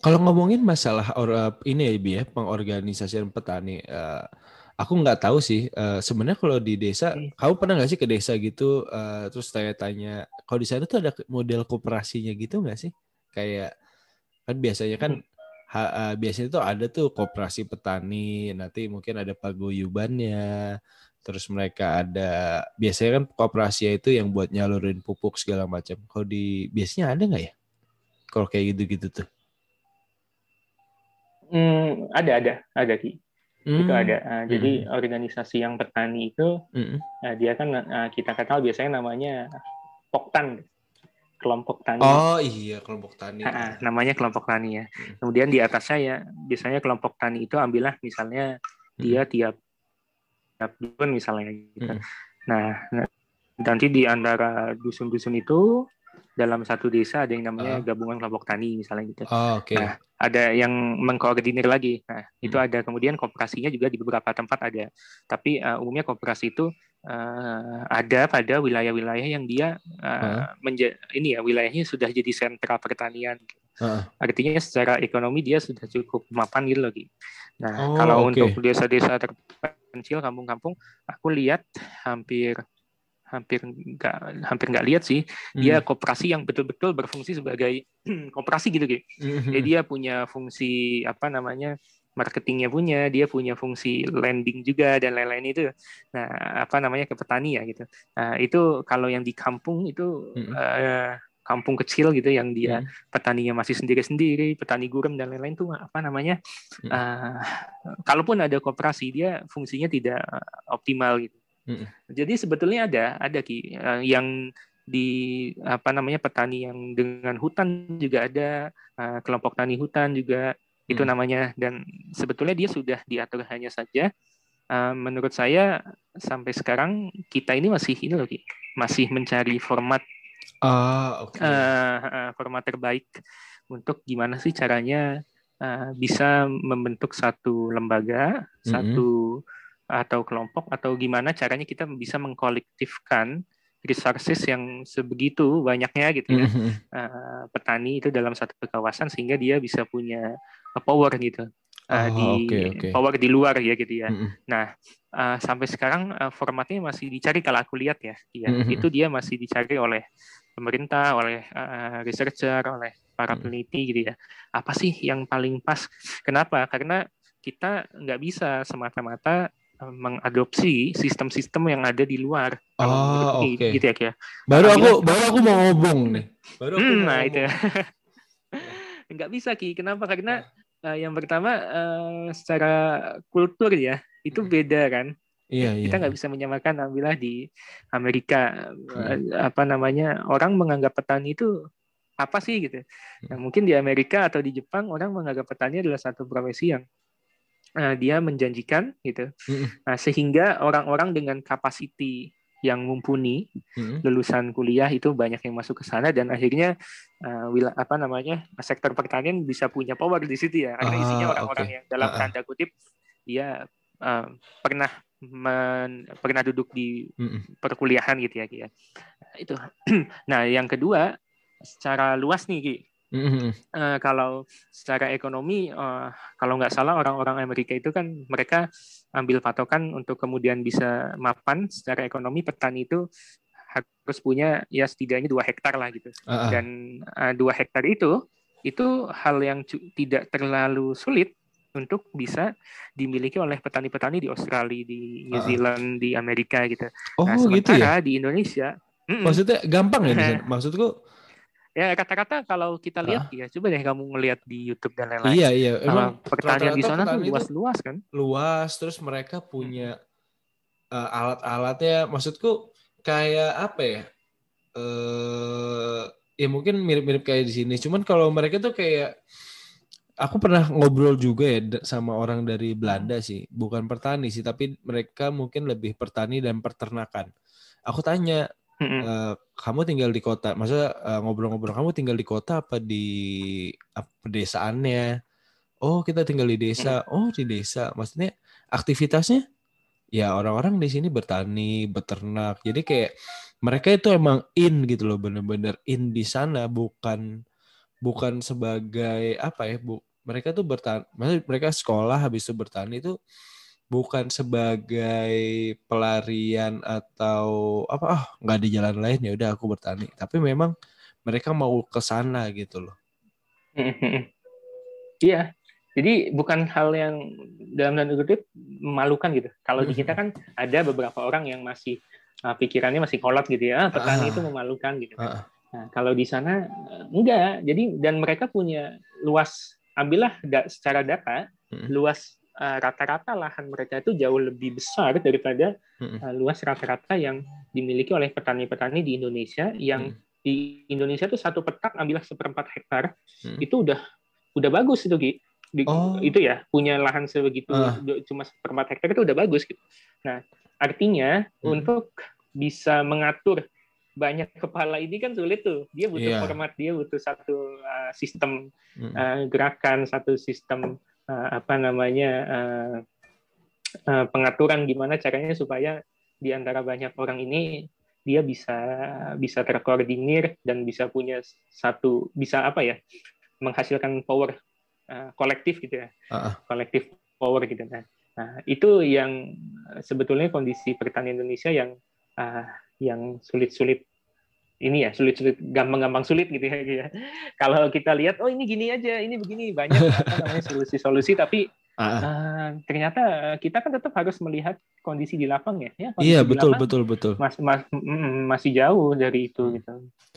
Kalau ngomongin masalah or, ini ya, Bi ya, pengorganisasian petani, uh, aku nggak tahu sih. Uh, Sebenarnya kalau di desa, hmm. kamu pernah nggak sih ke desa gitu, uh, terus tanya-tanya, kalau di sana tuh ada model kooperasinya gitu nggak sih? Kayak kan biasanya kan hmm. ha, uh, biasanya tuh ada tuh kooperasi petani, nanti mungkin ada paguyubannya, terus mereka ada biasanya kan kooperasi itu yang buat nyalurin pupuk segala macam. Kalau di biasanya ada nggak ya? Kalau kayak gitu-gitu tuh? Hmm, ada ada ada ki. Hmm. Itu ada. Uh, jadi hmm. organisasi yang petani itu hmm. uh, dia kan uh, kita kenal biasanya namanya Poktan kelompok tani. Oh iya kelompok tani. Uh, namanya kelompok tani ya. Hmm. Kemudian di atas saya biasanya kelompok tani itu ambillah misalnya hmm. dia tiap tiap bulan misalnya gitu. Hmm. Nah, nanti di antara dusun-dusun itu dalam satu desa ada yang namanya uh. gabungan kelompok tani misalnya gitu. Oh, okay. Nah, ada yang mengkoordinir lagi. Nah, hmm. itu ada kemudian kooperasinya juga di beberapa tempat ada. Tapi uh, umumnya kooperasi itu uh, ada pada wilayah-wilayah yang dia uh, uh. ini ya wilayahnya sudah jadi sentra pertanian. Uh. Artinya secara ekonomi dia sudah cukup mapan gitu lagi. Nah, oh, kalau okay. untuk desa-desa terpencil, kampung-kampung, aku lihat hampir hampir nggak hampir nggak lihat sih dia hmm. koperasi yang betul-betul berfungsi sebagai (clears throat) koperasi gitu gitu jadi dia punya fungsi apa namanya marketingnya punya dia punya fungsi landing juga dan lain-lain itu nah apa namanya ke petani ya gitu nah itu kalau yang di kampung itu hmm. uh, kampung kecil gitu yang dia hmm. petaninya masih sendiri-sendiri, petani gurem dan lain-lain tuh apa namanya? Hmm. Uh, kalaupun ada koperasi dia fungsinya tidak optimal gitu. Hmm. Jadi sebetulnya ada ada ki eh, yang di apa namanya petani yang dengan hutan juga ada uh, kelompok tani hutan juga hmm. itu namanya dan sebetulnya dia sudah diatur hanya saja uh, menurut saya sampai sekarang kita ini masih ini loh ki masih mencari format uh, okay. format terbaik untuk gimana sih caranya bisa membentuk satu lembaga -hmm. satu atau kelompok atau gimana caranya kita bisa mengkolektifkan resources yang sebegitu banyaknya gitu ya mm-hmm. uh, petani itu dalam satu kawasan sehingga dia bisa punya power gitu uh, oh, di okay, okay. power di luar ya gitu ya. Mm-hmm. Nah uh, sampai sekarang uh, formatnya masih dicari kalau aku lihat ya, ya itu dia masih dicari oleh pemerintah, oleh uh, researcher, oleh para peneliti gitu ya. Apa sih yang paling pas? Kenapa? Karena kita nggak bisa semata-mata mengadopsi sistem-sistem yang ada di luar. Oh, oke. Okay. Gitu ya, ya. Baru aku baru aku mau ngomong nih. Baru aku hmm, nah itu. (laughs) Enggak bisa Ki. Kenapa? Karena uh, yang pertama uh, secara kultur ya itu hmm. beda kan. Iya, kita nggak iya. bisa menyamakan alhamdulillah di Amerika hmm. apa namanya orang menganggap petani itu apa sih gitu. Hmm. Nah, mungkin di Amerika atau di Jepang orang menganggap petani adalah satu profesi yang uh, dia menjanjikan gitu. Nah, sehingga orang-orang dengan kapasiti yang mumpuni lulusan kuliah itu banyak yang masuk ke sana dan akhirnya uh, wila, apa namanya sektor pertanian bisa punya power di situ ya karena ah, isinya orang-orang okay. yang dalam uh, tanda kutip dia uh, pernah men, pernah duduk di perkuliahan gitu ya Ki ya. Itu. (clears throat) nah, yang kedua secara luas nih Ki. Mm-hmm. Uh, kalau secara ekonomi, uh, kalau nggak salah orang-orang Amerika itu kan mereka ambil patokan untuk kemudian bisa mapan secara ekonomi petani itu harus punya ya setidaknya dua hektar lah gitu. Uh-uh. Dan uh, dua hektar itu itu hal yang tidak terlalu sulit untuk bisa dimiliki oleh petani-petani di Australia, di New Zealand, uh. di Amerika gitu. Oh, nah, gitu ya? di Indonesia, maksudnya gampang ya? (laughs) Maksudku ya kata-kata kalau kita lihat ya coba deh kamu ngelihat di YouTube dan lain-lain. Iya iya. Emang pertanian di sana tuh luas-luas kan? Luas terus mereka punya hmm. uh, alat-alatnya. Maksudku kayak apa ya? uh, ya mungkin mirip-mirip kayak di sini. Cuman kalau mereka tuh kayak aku pernah ngobrol juga ya sama orang dari Belanda sih, bukan petani sih, tapi mereka mungkin lebih petani dan peternakan. Aku tanya, Uh, kamu tinggal di kota, maksudnya uh, ngobrol-ngobrol kamu tinggal di kota apa di apa, pedesaannya? Oh kita tinggal di desa. Oh di desa. Maksudnya aktivitasnya? Ya orang-orang di sini bertani, beternak. Jadi kayak mereka itu emang in gitu loh, bener-bener in di sana, bukan bukan sebagai apa ya? Bu, mereka tuh bertani, maksudnya mereka sekolah habis itu bertani itu bukan sebagai pelarian atau apa ah oh, nggak ada jalan lain ya udah aku bertani tapi memang mereka mau ke sana gitu loh (laughs) iya jadi bukan hal yang dalam tanda kutip memalukan gitu kalau di kita kan ada beberapa orang yang masih uh, pikirannya masih kolot gitu ya ah, petani ah. itu memalukan gitu kan. ah. nah kalau di sana enggak jadi dan mereka punya luas ambillah da, secara data hmm. luas Eh, rata-rata lahan mereka itu jauh lebih besar daripada uh, luas rata-rata yang dimiliki oleh petani-petani di Indonesia yang hmm. di Indonesia itu satu petak ambillah seperempat hektar hmm. itu udah udah bagus itu Gi. Di, oh. itu ya punya lahan sebegitu uh. cuma seperempat hektar itu udah bagus gitu. Nah artinya hmm. untuk bisa mengatur banyak kepala ini kan sulit tuh. Dia butuh yeah. format, dia butuh satu uh, sistem uh, gerakan, satu sistem uh, apa namanya uh, uh, pengaturan gimana caranya supaya di antara banyak orang ini dia bisa bisa terkoordinir dan bisa punya satu bisa apa ya menghasilkan power uh, kolektif gitu ya uh-uh. kolektif power gitu nah, nah itu yang sebetulnya kondisi pertanian Indonesia yang uh, yang sulit-sulit ini ya sulit-sulit gampang-gampang sulit gitu ya, gitu ya. Kalau kita lihat oh ini gini aja, ini begini banyak (laughs) apa namanya solusi-solusi tapi uh, uh, ternyata kita kan tetap harus melihat kondisi di lapang ya. ya iya betul betul betul. Mas, mas, mm, masih jauh dari itu hmm. gitu.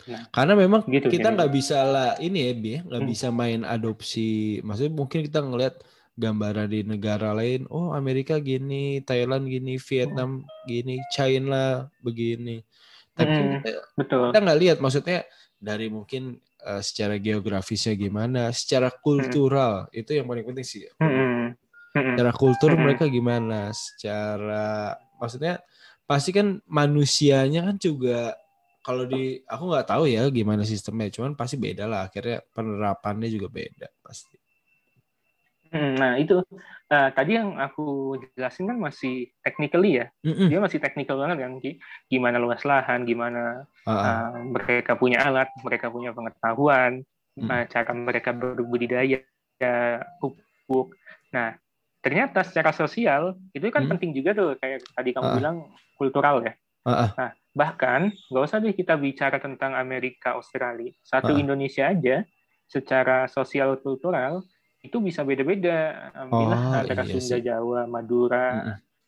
Nah, Karena memang gitu, kita nggak bisa lah ini ya bi, nggak hmm. bisa main adopsi. Maksudnya mungkin kita ngelihat gambaran di negara lain, oh Amerika gini, Thailand gini, Vietnam gini, China begini tapi hmm, kita, betul. kita nggak lihat maksudnya dari mungkin uh, secara geografisnya gimana secara kultural hmm. itu yang paling penting sih hmm. Hmm. secara kultur hmm. mereka gimana secara maksudnya pasti kan manusianya kan juga kalau di aku nggak tahu ya gimana sistemnya cuman pasti beda lah akhirnya penerapannya juga beda pasti Hmm, nah itu uh, tadi yang aku jelasin kan masih technically ya, mm-hmm. dia masih technical banget kan, gimana luas lahan, gimana uh-uh. uh, mereka punya alat, mereka punya pengetahuan, mm. uh, cara mereka berbudidaya, pupuk. Nah ternyata secara sosial itu kan mm. penting juga tuh, kayak tadi kamu uh bilang kultural ya. Uh-uh. Nah bahkan nggak usah deh kita bicara tentang Amerika, Australia, satu uh Indonesia aja secara sosial kultural itu bisa beda-beda. Alhamdulillah oh, antara iya Sunda, sih. Jawa, Madura,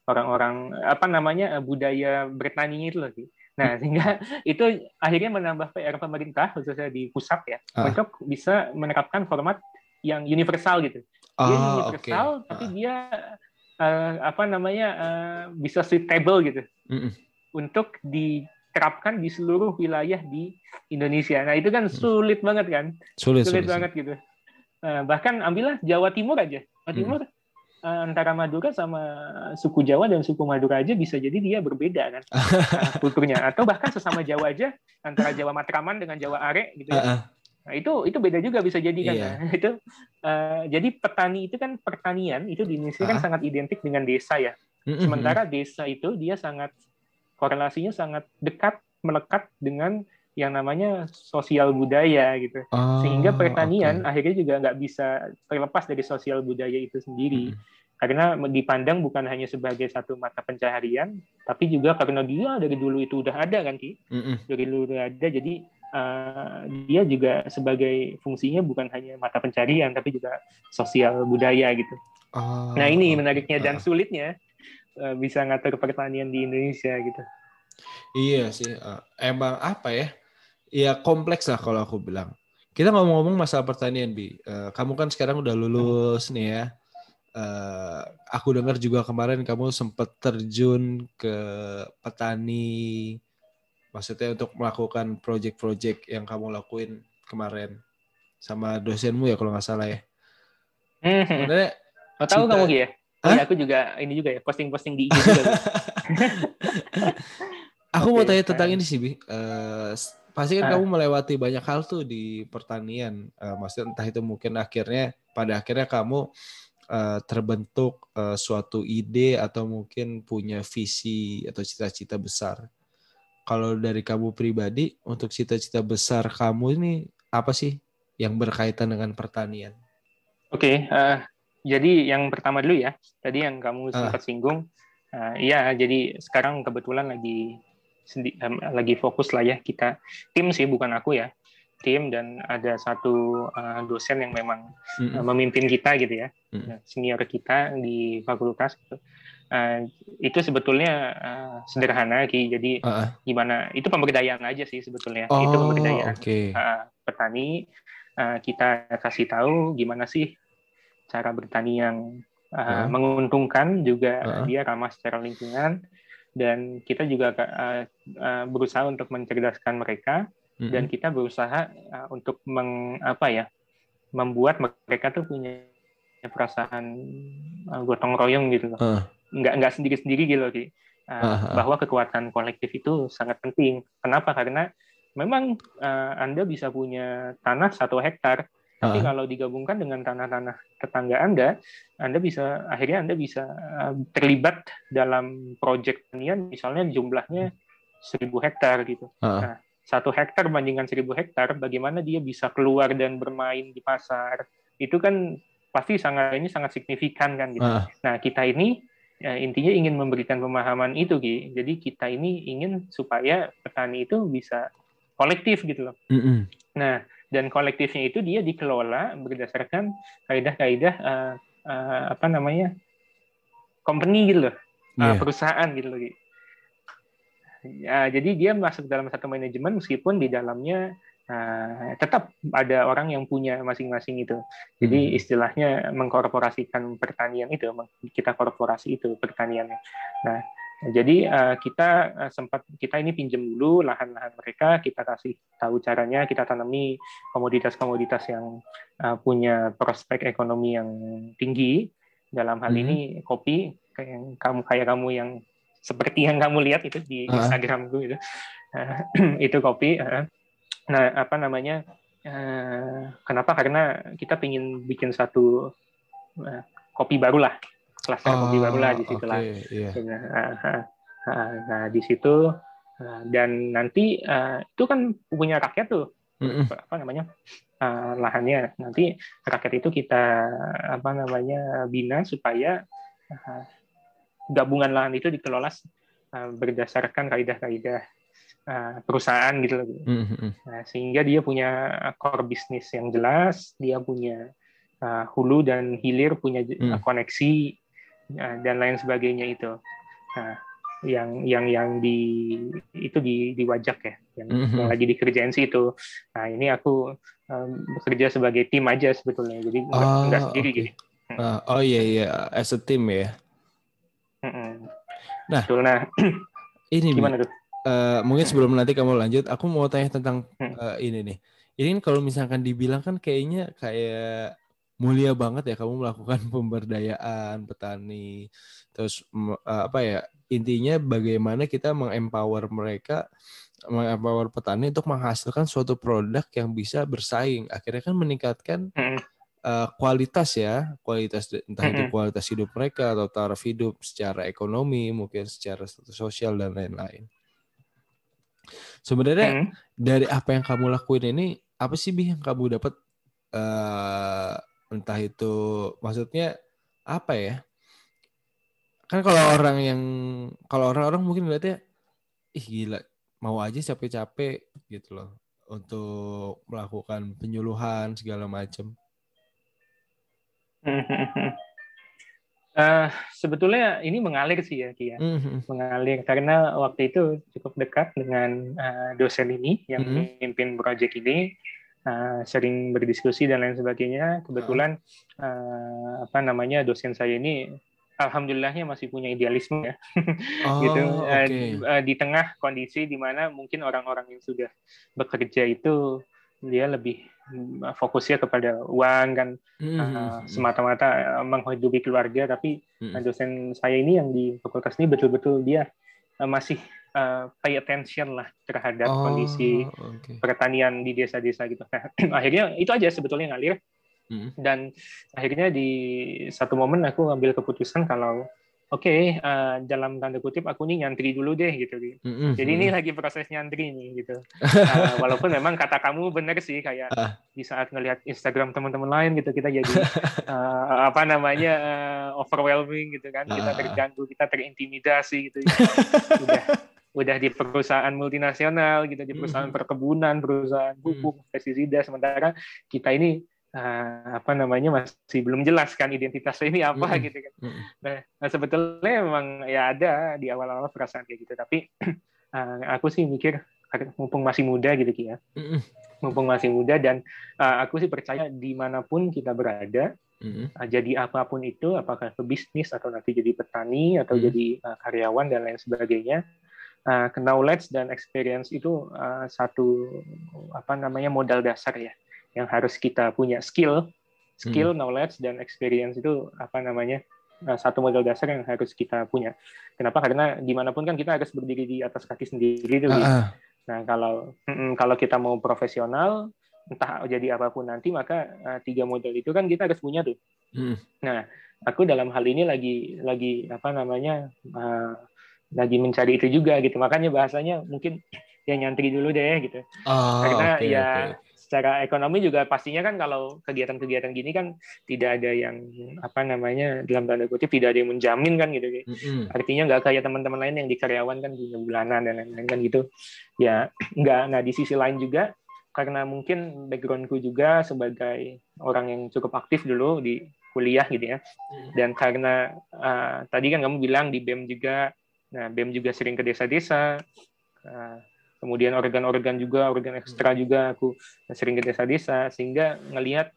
orang-orang apa namanya budaya bertaninya itu lagi. Nah, sehingga (laughs) itu akhirnya menambah PR pemerintah khususnya di pusat ya uh. untuk bisa menerapkan format yang universal gitu. Dia oh, universal okay. tapi uh. dia uh, apa namanya uh, bisa suitable gitu. Mm -mm. Untuk diterapkan di seluruh wilayah di Indonesia. Nah, itu kan sulit banget kan? Sulit, sulit, sulit banget gitu. Eh, bahkan ambillah Jawa Timur aja. Jawa hmm. Timur hmm. antara Madura sama suku Jawa dan suku Madura aja bisa jadi dia berbeda kan uh, (laughs) kulturnya atau bahkan sesama Jawa aja antara Jawa Matraman dengan Jawa Are gitu ya. Uh -uh. Nah, itu itu beda juga bisa jadi kan. Iya. Nah, (laughs) itu uh, jadi petani itu kan pertanian itu di Indonesia uh kan sangat identik dengan desa ya. Mm-hmm. Sementara desa itu dia sangat korelasinya sangat dekat melekat dengan yang namanya sosial budaya gitu. Oh, Sehingga pertanian okay. akhirnya juga nggak bisa terlepas dari sosial budaya itu sendiri. Mm. Karena dipandang bukan hanya sebagai satu mata pencaharian, tapi juga karena dia dari dulu itu udah ada kan Ki. Mm -mm. Dari dulu udah ada, jadi uh, dia juga sebagai fungsinya bukan hanya mata pencarian, tapi juga sosial budaya gitu. Oh, nah ini menariknya dan sulitnya uh, bisa ngatur pertanian di Indonesia gitu. Iya sih, uh, emang apa ya? Ya kompleks lah kalau aku bilang. Kita ngomong-ngomong masalah pertanian, Bi. Uh, kamu kan sekarang udah lulus nih ya. Uh, aku dengar juga kemarin kamu sempat terjun ke petani, maksudnya untuk melakukan project-project yang kamu lakuin kemarin sama dosenmu ya kalau nggak salah ya. Hmm. Sebenarnya (laughs) oh, tahu kamu ya? Oh, ya, aku juga ini juga ya posting-posting di IG juga. (laughs) aku okay. mau tanya tentang ini sih, Bi. Uh, pasti kan uh. kamu melewati banyak hal tuh di pertanian. Uh, maksudnya entah itu mungkin akhirnya pada akhirnya kamu uh, terbentuk uh, suatu ide atau mungkin punya visi atau cita-cita besar. Kalau dari kamu pribadi untuk cita-cita besar kamu ini apa sih yang berkaitan dengan pertanian? Oke, okay, uh, jadi yang pertama dulu ya. Tadi yang kamu sempat uh. singgung, uh, ya jadi sekarang kebetulan lagi lagi fokus lah ya kita tim sih bukan aku ya tim dan ada satu uh, dosen yang memang mm -hmm. memimpin kita gitu ya mm -hmm. senior kita di fakultas gitu. uh, itu sebetulnya uh, sederhana ki jadi uh -uh. gimana itu pemberdayaan aja sih sebetulnya oh, itu pemberdayaan okay. uh, petani uh, kita kasih tahu gimana sih cara bertani yang uh, uh. menguntungkan juga uh -uh. dia ramah secara lingkungan dan kita juga uh, uh, berusaha untuk mencerdaskan mereka. Mm-hmm. dan kita berusaha uh, untuk meng, apa ya membuat mereka tuh punya perasaan uh, gotong royong gitu loh. Uh. nggak nggak sendiri sendiri gitu loh uh, uh, bahwa kekuatan kolektif itu sangat penting. Kenapa? Karena memang uh, anda bisa punya tanah satu hektar tapi uh. kalau digabungkan dengan tanah-tanah tetangga Anda, Anda bisa akhirnya Anda bisa eh, terlibat dalam proyek pertanian misalnya jumlahnya seribu hektar gitu. Uh. Nah, satu hektar bandingkan seribu hektar, bagaimana dia bisa keluar dan bermain di pasar? Itu kan pasti sangat ini sangat signifikan kan gitu. Uh. Nah, kita ini ya, intinya ingin memberikan pemahaman itu Ki. Jadi kita ini ingin supaya petani itu bisa kolektif gitu loh. Mm -hmm. Nah, dan kolektifnya itu dia dikelola berdasarkan kaidah-kaidah uh, uh, apa namanya company gitu loh yeah. uh, iya. perusahaan gitu loh ya, jadi dia masuk dalam satu manajemen meskipun di dalamnya uh, tetap ada orang yang punya masing-masing itu jadi hmm. istilahnya mengkorporasikan pertanian itu kita korporasi itu pertaniannya nah jadi uh, kita uh, sempat kita ini pinjam dulu lahan-lahan mereka, kita kasih tahu caranya, kita tanami komoditas-komoditas yang uh, punya prospek ekonomi yang tinggi. Dalam hal hmm. ini kopi, kayak kamu kayak kamu yang seperti yang kamu lihat itu di uh. Instagramku itu, uh, (clears throat) itu kopi. Uh. Nah apa namanya? Uh, kenapa? Karena kita ingin bikin satu uh, kopi baru lah klaster oh, kopi baru lah di situ okay, lah. Yeah. Nah, nah, di situ dan nanti itu kan punya rakyat tuh mm-hmm. apa namanya uh, lahannya. Nanti rakyat itu kita apa namanya bina supaya uh, gabungan lahan itu dikelola uh, berdasarkan kaidah-kaidah uh, perusahaan gitu loh. Mm-hmm. Nah, sehingga dia punya core bisnis yang jelas, dia punya uh, hulu dan hilir punya mm. koneksi dan lain sebagainya itu. Nah, yang yang yang di itu di di wajak ya, yang, mm -hmm. yang lagi dikerjain sih itu. Nah, ini aku um, bekerja sebagai tim aja sebetulnya, jadi oh, nggak sendiri okay. gini. Uh, oh iya iya, as a team ya. Mm -hmm. Nah, Betul, nah (clears throat) ini gimana tuh? Uh, mungkin sebelum nanti kamu lanjut, aku mau tanya tentang uh, ini nih. Ini kan kalau misalkan dibilang kan kayaknya kayak mulia banget ya kamu melakukan (laughs) pemberdayaan petani. Terus apa ya? Intinya bagaimana kita mengempower mereka mengempower petani untuk menghasilkan suatu produk yang bisa bersaing. Akhirnya kan meningkatkan uh, kualitas ya, kualitas entah itu kualitas hidup mereka atau taraf hidup secara ekonomi, mungkin secara status sosial dan lain-lain. Sebenarnya dari apa yang kamu lakuin ini apa sih bi yang kamu dapat uh, entah itu maksudnya apa ya? Kan kalau orang yang kalau orang-orang mungkin lihatnya ih gila mau aja capek-capek gitu loh untuk melakukan penyuluhan segala macam. Uh, (laughs) sebetulnya ini mengalir sih ya Kia, mm-hmm. mengalir karena waktu itu cukup dekat dengan uh, dosen ini yang mm-hmm. memimpin proyek ini, uh, sering berdiskusi dan lain sebagainya. Kebetulan uh, apa namanya dosen saya ini alhamdulillahnya masih punya idealisme ya, (laughs) oh, gitu. Okay. Uh, di tengah kondisi di mana mungkin orang-orang yang sudah bekerja itu dia lebih Mm, fokusnya kepada uang kan mm-hmm. uh, semata-mata menghidupi keluarga tapi mm-hmm. dosen saya ini yang di fakultas ini betul-betul dia masih uh, pay attention lah terhadap oh, kondisi okay. pertanian di desa-desa gitu nah, (clears throat) akhirnya itu aja sebetulnya ngalir mm-hmm. dan akhirnya di satu momen aku ngambil keputusan kalau oke okay, uh, eh, dalam tanda kutip aku nih nyantri dulu deh gitu. Mm-hmm. Jadi ini lagi proses nyantri nih gitu. Uh, (laughs) walaupun memang kata kamu benar sih kayak uh. di saat ngelihat Instagram teman-teman lain gitu kita jadi uh, (laughs) apa namanya uh, overwhelming gitu kan. Kita terganggu, kita terintimidasi gitu. Ya. Udah udah di perusahaan multinasional gitu, di perusahaan perkebunan, perusahaan pupuk, pestisida sementara kita ini uh, apa namanya masih belum jelas kan identitasnya ini apa mm. gitu kan. Mm. Nah, sebetulnya memang ya ada di awal-awal perasaan kayak gitu, tapi uh, (clears throat) aku sih mikir mumpung masih muda gitu ya. Mm. Mumpung masih muda dan uh, aku sih percaya di mana pun kita berada, mm. uh, jadi apa pun itu, apakah ke bisnis atau nanti jadi petani atau mm. jadi uh, karyawan dan lain sebagainya, uh, knowledge dan experience itu uh, satu apa namanya modal dasar ya yang harus kita punya skill, skill, hmm. knowledge dan experience itu apa namanya eh, satu modal dasar yang harus kita punya. Kenapa? Karena di mana pun kan kita harus berdiri di atas kaki sendiri tuh. Uh -uh. Nah kalau kalau kita mau profesional, entah jadi apa pun nanti, maka uh, tiga modal itu kan kita harus punya tuh. Hmm. Nah aku dalam hal ini lagi lagi apa namanya uh, lagi mencari itu juga gitu. Makanya bahasanya mungkin (clears throat) ya nyantri dulu deh gitu. Oh, Karena okay, ya okay secara ekonomi juga pastinya kan kalau kegiatan-kegiatan gini kan tidak ada yang apa namanya dalam tanda kutip tidak ada yang menjamin kan gitu. Mm-hmm. Artinya nggak kayak teman-teman lain yang di karyawan kan punya bulanan dan lain-lain kan gitu. Ya nggak. Nah di sisi lain juga karena mungkin backgroundku juga sebagai orang yang cukup aktif dulu di kuliah gitu ya. Mm. Dan karena uh, tadi kan kamu bilang di BEM juga, nah BEM juga sering ke desa-desa. Uh, kemudian organ-organ juga organ ekstra hmm. juga aku sering ke desa-desa sehingga ngelihat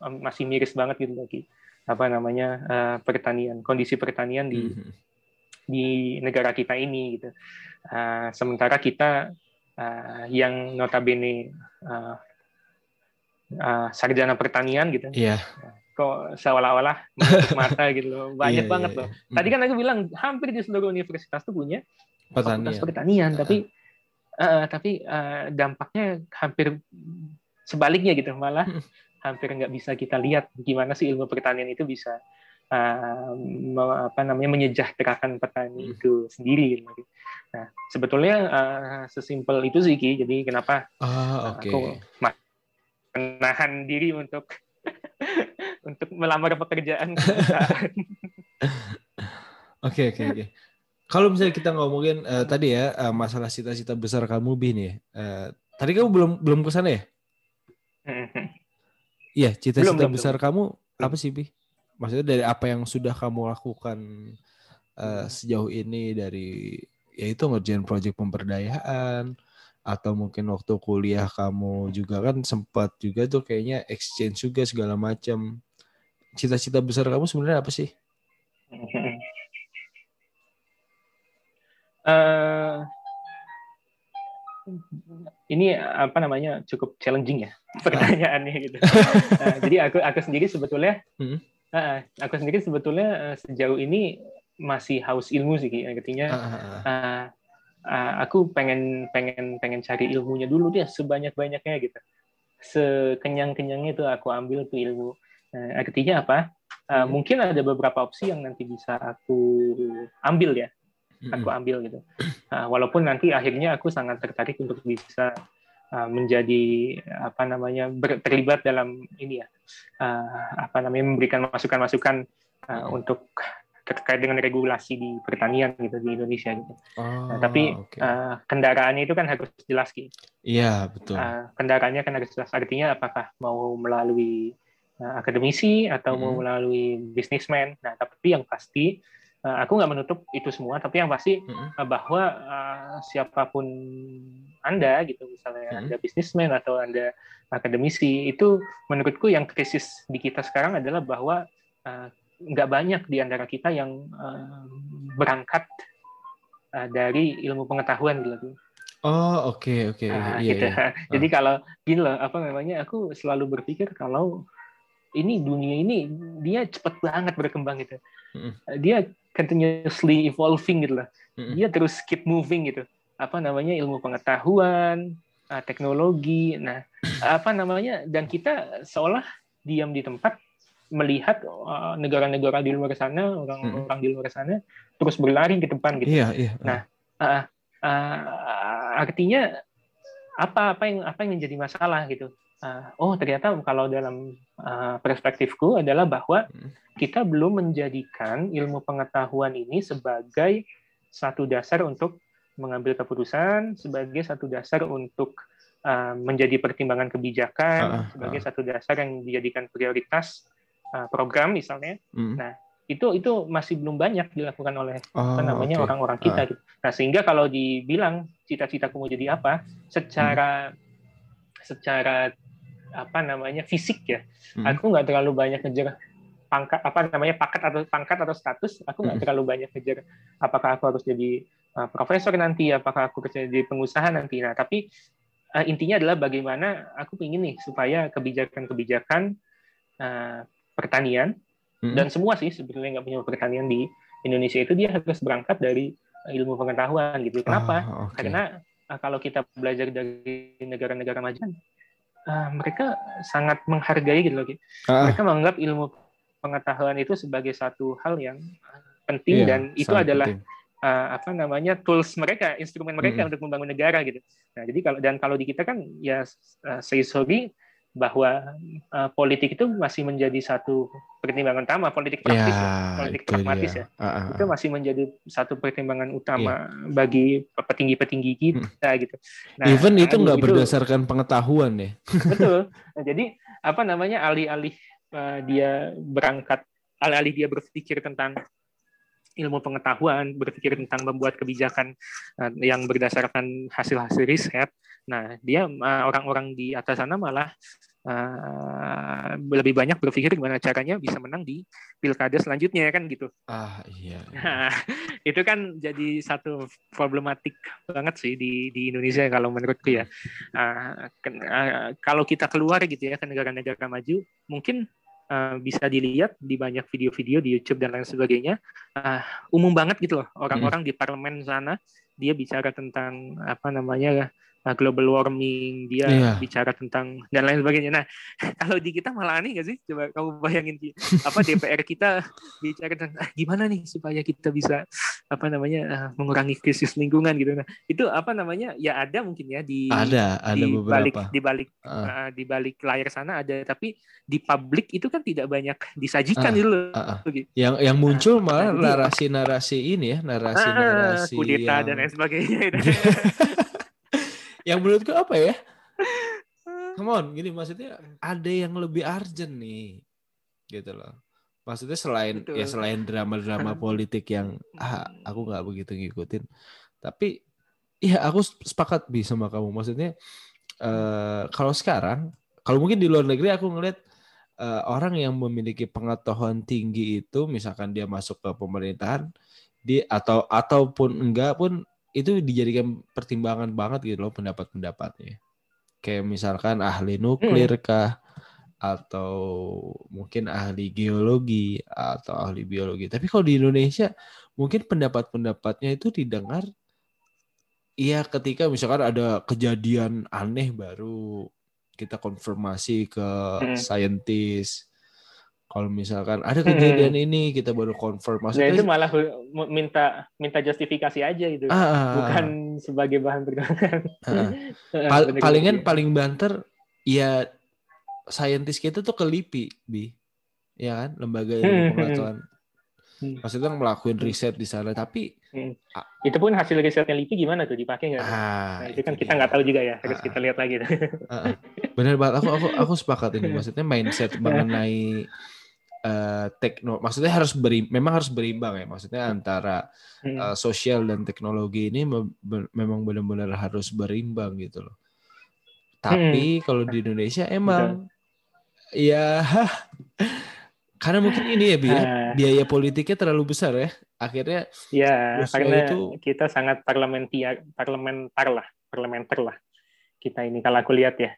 masih miris banget gitu lagi apa namanya uh, pertanian kondisi pertanian di hmm. di negara kita ini gitu uh, sementara kita uh, yang notabene uh, uh, sarjana pertanian gitu yeah. kok seolah-olah mata gitu loh (laughs) banyak yeah, banget yeah, yeah. loh tadi kan aku bilang hampir di seluruh universitas tuh punya pertanian, pertanian tapi uh, tapi uh, dampaknya hampir sebaliknya gitu malah hmm. hampir nggak bisa kita lihat gimana sih ilmu pertanian itu bisa uh, apa namanya menyejahterakan petani hmm. itu sendiri gitu. Nah sebetulnya uh, sesimpel itu sih Ki. Jadi kenapa oh, okay. aku menahan diri untuk (laughs) untuk melamar pekerjaan. (laughs) Oke oke oke. Kalau misalnya kita ngomongin uh, tadi ya uh, masalah cita-cita besar kamu bin ya. Uh, tadi kamu belum belum ke sana ya? Iya, cita-cita besar belum. kamu apa sih bi? Maksudnya dari apa yang sudah kamu lakukan uh, sejauh ini dari yaitu ngerjain proyek pemberdayaan atau mungkin waktu kuliah kamu juga kan sempat juga tuh kayaknya exchange juga segala macam. Cita-cita besar kamu sebenarnya apa sih? Uh, ini apa namanya cukup challenging ya (laughs) pertanyaannya gitu. uh, (laughs) jadi aku aku sendiri sebetulnya hmm. uh, aku sendiri sebetulnya uh, sejauh ini masih haus ilmu sih artinya uh, uh, aku pengen pengen pengen cari ilmunya dulu dia sebanyak banyaknya gitu sekenyang kenyangnya itu aku ambil tuh ilmu nah, artinya apa uh, hmm. mungkin ada beberapa opsi yang nanti bisa aku ambil ya aku ambil gitu uh, walaupun nanti akhirnya aku sangat tertarik untuk bisa uh, menjadi apa namanya ber, terlibat dalam ini ya uh, apa namanya memberikan masukan-masukan uh, untuk terkait dengan regulasi di pertanian gitu di Indonesia gitu. Oh, nah, tapi okay. uh, kendaraannya itu kan harus jelas gitu. Iya betul. Uh, kendaraannya kan harus jelas. Artinya apakah mau melalui uh, akademisi atau hmm. mau melalui bisnismen. Nah tapi yang pasti aku nggak menutup itu semua. Tapi yang pasti hmm. uh, bahwa uh, siapa pun anda gitu misalnya hmm. anda bisnismen atau anda akademisi itu menurutku yang krisis di kita sekarang adalah bahwa uh, nggak banyak di antara kita yang uh, berangkat uh, dari ilmu pengetahuan gitu. Oh oke okay, oke. Okay. Nah, iya, gitu. iya. (laughs) Jadi uh. kalau gini loh apa namanya aku selalu berpikir kalau ini dunia ini dia cepat banget berkembang gitu. Dia continuously evolving gitu. Mm. Dia terus keep moving gitu. Apa namanya ilmu pengetahuan, teknologi. Nah apa namanya dan kita seolah diam di tempat melihat uh, negara-negara di luar sana, orang-orang di luar sana terus berlari ke depan gitu. Iya, iya. Nah, uh, uh, artinya apa apa yang apa yang menjadi masalah gitu. Uh, oh ternyata kalau dalam uh, perspektifku adalah bahwa hmm. kita belum menjadikan ilmu pengetahuan ini sebagai satu dasar untuk mengambil keputusan, sebagai satu dasar untuk uh, menjadi pertimbangan kebijakan, uh, uh. sebagai satu dasar yang dijadikan prioritas Uh, program misalnya. Hmm. Nah, itu itu masih belum banyak dilakukan oleh oh, apa namanya okay. orang-orang kita. Uh. Gitu. Nah, sehingga kalau dibilang cita-citaku mau jadi apa, secara hmm. secara apa namanya fisik ya, hmm. aku nggak terlalu banyak ngejar pangkat apa namanya paket atau pangkat atau status. Aku nggak hmm. terlalu banyak ngejar apakah aku harus jadi uh, profesor nanti, apakah aku harus jadi pengusaha nanti. Nah, tapi uh, intinya adalah bagaimana aku ingin nih supaya kebijakan-kebijakan uh, pertanian hmm. dan semua sih sebetulnya nggak punya pertanian di Indonesia itu dia harus berangkat dari ilmu pengetahuan gitu. Kenapa? Oh, okay. Karena uh, kalau kita belajar dari negara-negara maju, uh, mereka sangat menghargai gitu loh. Uh. Mereka menganggap ilmu pengetahuan itu sebagai satu hal yang penting yeah, dan itu adalah uh, apa namanya tools mereka, instrumen mereka -hmm. untuk membangun negara gitu. Nah, jadi kalau dan kalau di kita kan ya uh, say sorry bahwa uh, politik itu masih menjadi satu pertimbangan utama politik praktis ya, ya politik pragmatis ya uh, uh, itu masih menjadi satu pertimbangan utama yeah. bagi petinggi-petinggi kita hmm. gitu. Nah, Even itu nggak berdasarkan pengetahuan ya. Betul. (laughs) Nah, jadi apa namanya alih-alih uh, dia berangkat alih-alih dia berpikir tentang ilmu pengetahuan, berpikir tentang membuat kebijakan uh, yang berdasarkan hasil-hasil riset, Nah, dia uh, orang-orang di atas sana malah uh, lebih banyak berpikir gimana caranya bisa menang di pilkada selanjutnya kan gitu. Ah iya. Nah, (laughs) itu kan jadi satu problematik banget sih di di Indonesia kalau menurutku ya. Uh, uh, kalau kita keluar gitu ya ke negara-negara maju, mungkin uh, bisa dilihat di banyak video-video di YouTube dan lain sebagainya. Uh, umum banget gitu loh orang-orang hmm. di parlemen sana dia bicara tentang apa namanya uh, global warming, dia yeah. bicara tentang dan lain sebagainya. Nah, (laughs) kalau di kita malah aneh nggak sih? Coba kamu bayangin apa DPR kita bicara tentang ah, gimana nih supaya kita bisa apa namanya uh, mengurangi krisis lingkungan gitu. Nah, itu apa namanya? Ya ada mungkin ya di ada ada di beberapa balik di balik uh. Uh, di balik layar sana ada, tapi di publik itu kan tidak banyak disajikan uh, gitu loh. Uh, uh. Yang yang muncul nah, malah narasi-narasi ini ya, narasi-narasi uh, kudeta yang... dan lain sebagainya. (laughs) (laughs) yang menurutku apa ya? (laughs) Come on, gini maksudnya ada yang lebih urgent nih, gitu loh. Maksudnya selain Betul. ya selain drama-drama (laughs) politik yang ah, aku nggak begitu ngikutin, tapi ya aku sepakat bi sama kamu. Maksudnya uh, kalau sekarang, kalau mungkin di luar negeri aku ngeliat uh, orang yang memiliki pengetahuan tinggi itu, misalkan dia masuk ke pemerintahan, di atau ataupun enggak pun itu dijadikan pertimbangan banget gitu loh pendapat-pendapatnya. Kayak misalkan ahli nuklir kah atau mungkin ahli geologi atau ahli biologi. Tapi kalau di Indonesia mungkin pendapat-pendapatnya itu didengar Iya, ketika misalkan ada kejadian aneh baru kita konfirmasi ke hmm. saintis. Kalau misalkan ada kejadian hmm. ini kita baru konfirmasi. Maksudnya nah, itu malah minta minta justifikasi aja itu, ah, ah, ah, ah. bukan sebagai bahan pertimbangan. (laughs) Ah, Pal palingan paling banter ya saintis kita tuh kelipi, bi, ya kan lembaga ilmu hmm, hmm, pengetahuan. Hmm. Maksudnya ngelakuin riset di sana, tapi hmm. itu pun hasil risetnya LIPI gimana tuh dipakai nggak? Ah, nah, itu kan kita nggak tahu juga ya, harus ah, kita lihat lagi. Ah, bener banget, aku aku aku (laughs) sepakat ini. Maksudnya mindset (laughs) mengenai uh, tekno, maksudnya harus beri, memang harus berimbang ya. Maksudnya antara hmm. uh, sosial dan teknologi ini me memang benar-benar harus berimbang gitu loh. Tapi hmm. kalau di Indonesia emang Betul. ya (laughs) karena mungkin ini ya, Bi, ya, ah. biaya politiknya terlalu besar ya. Akhirnya ya karena itu... kita sangat parlementer parlementar lah, parlementer lah. Kita ini kalau aku lihat ya,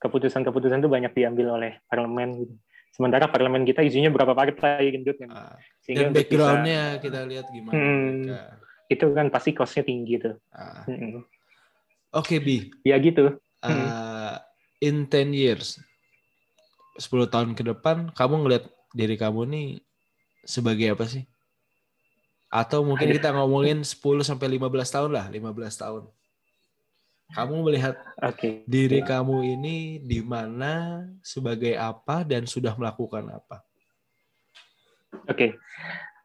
keputusan-keputusan itu banyak diambil oleh parlemen gitu. Sementara parlemen kita isinya berapa partai gendut kan. Ah. Sehingga Dan backgroundnya bisa, kita lihat gimana. Hmm, itu kan pasti costnya tinggi tuh. Ah. Hmm. Oke, okay, Bi. Ya gitu. Uh, in 10 years, 10 tahun ke depan, kamu ngelihat diri kamu nih sebagai apa sih? Atau mungkin kita ngomongin 10 sampai 15 tahun lah, 15 tahun. Kamu melihat okay. diri kamu ini di mana, sebagai apa, dan sudah melakukan apa? Oke, okay.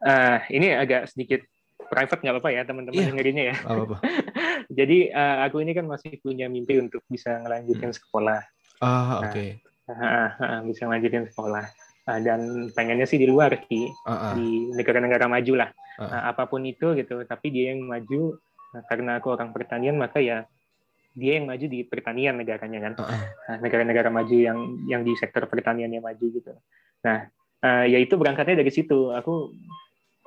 uh, ini agak sedikit private nggak apa-apa ya teman-teman yeah. dengerinnya ya. Apa-apa. (laughs) Jadi uh, aku ini kan masih punya mimpi untuk bisa ngelanjutin hmm. sekolah. Ah, oke. Okay. Nah, uh, uh, bisa ngelanjutin sekolah. Uh, dan pengennya sih di luar sih uh-uh. di negara-negara maju lah uh-uh. uh, apa pun itu gitu tapi dia yang maju uh, karena aku orang pertanian maka ya dia yang maju di pertanian negaranya kan? Uh-uh. uh, negara-negara maju yang yang di sektor pertanian yang maju gitu. Nah uh, ya itu berangkatnya dari situ. Aku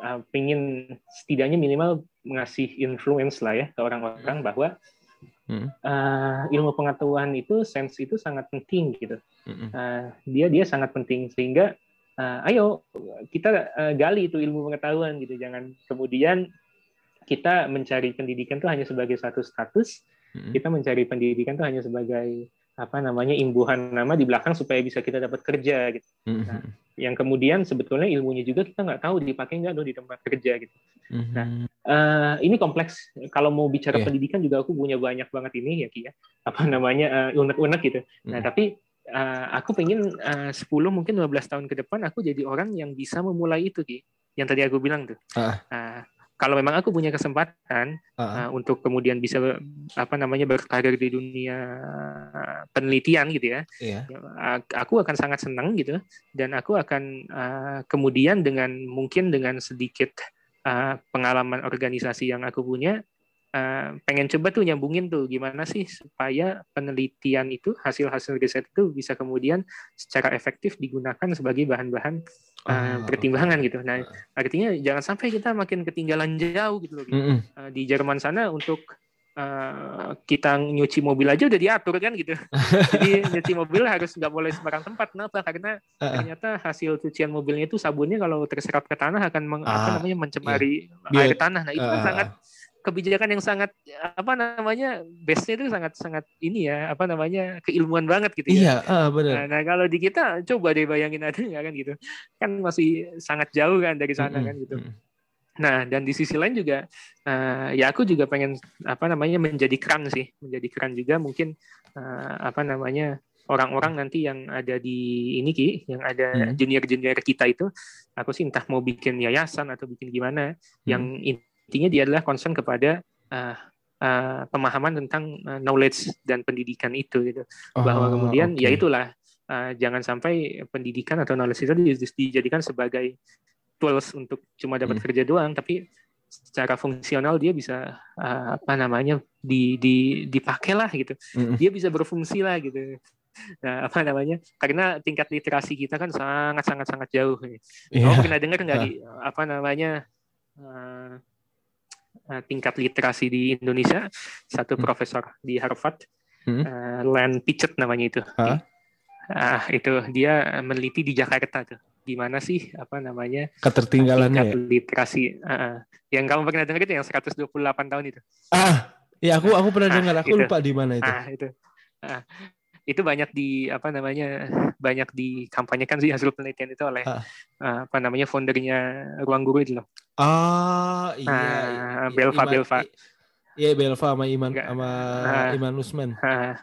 uh, pingin setidaknya minimal mengasih influence lah ya ke orang-orang bahwa hmm. uh, ilmu pengetahuan itu sense itu sangat penting gitu. Hmm. uh, dia dia sangat penting. Sehingga uh, ayo kita uh, gali itu ilmu pengetahuan gitu. Jangan kemudian kita mencari pendidikan itu hanya sebagai satu status hmm. kita mencari pendidikan itu hanya sebagai apa namanya imbuhan nama di belakang supaya bisa kita dapat kerja gitu. Mm-hmm. Nah, yang kemudian sebetulnya ilmunya juga kita nggak tahu dipakai nggak di tempat kerja gitu. Mm-hmm. Nah, uh, ini kompleks. Kalau mau bicara yeah. pendidikan juga aku punya banyak banget ini ya Ki ya. Apa namanya uh, unek-unek gitu. Mm-hmm. Nah, tapi uh, aku pengen uh, 10 mungkin 15 tahun ke depan aku jadi orang yang bisa memulai itu Ki. Yang tadi aku bilang tuh. Uh. Uh, kalau memang aku punya kesempatan uh -huh. uh, untuk kemudian bisa apa namanya berkarir di dunia penelitian gitu ya, yeah. aku akan sangat senang gitu dan aku akan uh, kemudian dengan mungkin dengan sedikit uh, pengalaman organisasi yang aku punya uh, pengen coba tuh nyambungin tuh gimana sih supaya penelitian itu hasil-hasil riset itu bisa kemudian secara efektif digunakan sebagai bahan-bahan uh, pertimbangan gitu. Nah, artinya jangan sampai kita makin ketinggalan jauh gitu loh. Gitu. Mm -hmm. uh, di Jerman sana untuk Uh, kita nyuci mobil aja udah diatur kan gitu. (laughs) Jadi nyuci mobil harus nggak boleh sembarang tempat. Kenapa? Karena uh, ternyata hasil cucian mobilnya itu sabunnya kalau terserap ke tanah akan meng, uh, apa ah, namanya mencemari iya. air tanah. Nah itu uh, sangat kebijakan yang sangat apa namanya base-nya itu sangat sangat ini ya apa namanya keilmuan banget gitu ya. Iya, uh, benar. Nah, nah kalau di kita coba deh bayangin ada nggak kan gitu. Kan masih sangat jauh kan dari sana mm -hmm. kan gitu. Nah dan di sisi lain juga uh, ya aku juga pengen apa namanya menjadi keran sih menjadi keran juga mungkin uh, apa namanya orang-orang nanti yang ada di ini ki yang ada junior-junior kita itu aku sih entah mau bikin yayasan atau bikin gimana hmm. yang intinya dia adalah concern kepada uh, uh, pemahaman tentang uh, knowledge dan pendidikan itu gitu oh, bahwa kemudian okay. ya itulah uh, jangan sampai pendidikan atau knowledge itu dijadikan sebagai tools untuk cuma dapat hmm. kerja doang tapi secara fungsional dia bisa uh, apa namanya di di dipakai lah gitu hmm. dia bisa berfungsi lah gitu nah apa namanya karena tingkat literasi kita kan sangat sangat sangat jauh yeah. kamu pernah dengar nggak di apa namanya uh, uh, tingkat literasi di Indonesia, satu hmm. profesor di Harvard, hmm. uh, Len Pitchett namanya itu. Huh? Uh, itu dia meneliti di Jakarta tuh. Gimana sih apa namanya ketertinggalannya tingkat ya? literasi uh, yang kamu pernah dengar itu yang 128 tahun itu. Ah, ya aku aku pernah dengar, aku itu. lupa di mana itu. Ah, itu. Ah, itu banyak di apa namanya banyak dikampanyekan sih hasil penelitian itu oleh uh. apa namanya foundernya ruang guru itu loh. Ah iya. Uh, Belva Iman, Belva. Iya Belva sama Iman Enggak. sama uh, Iman Usman. Uh,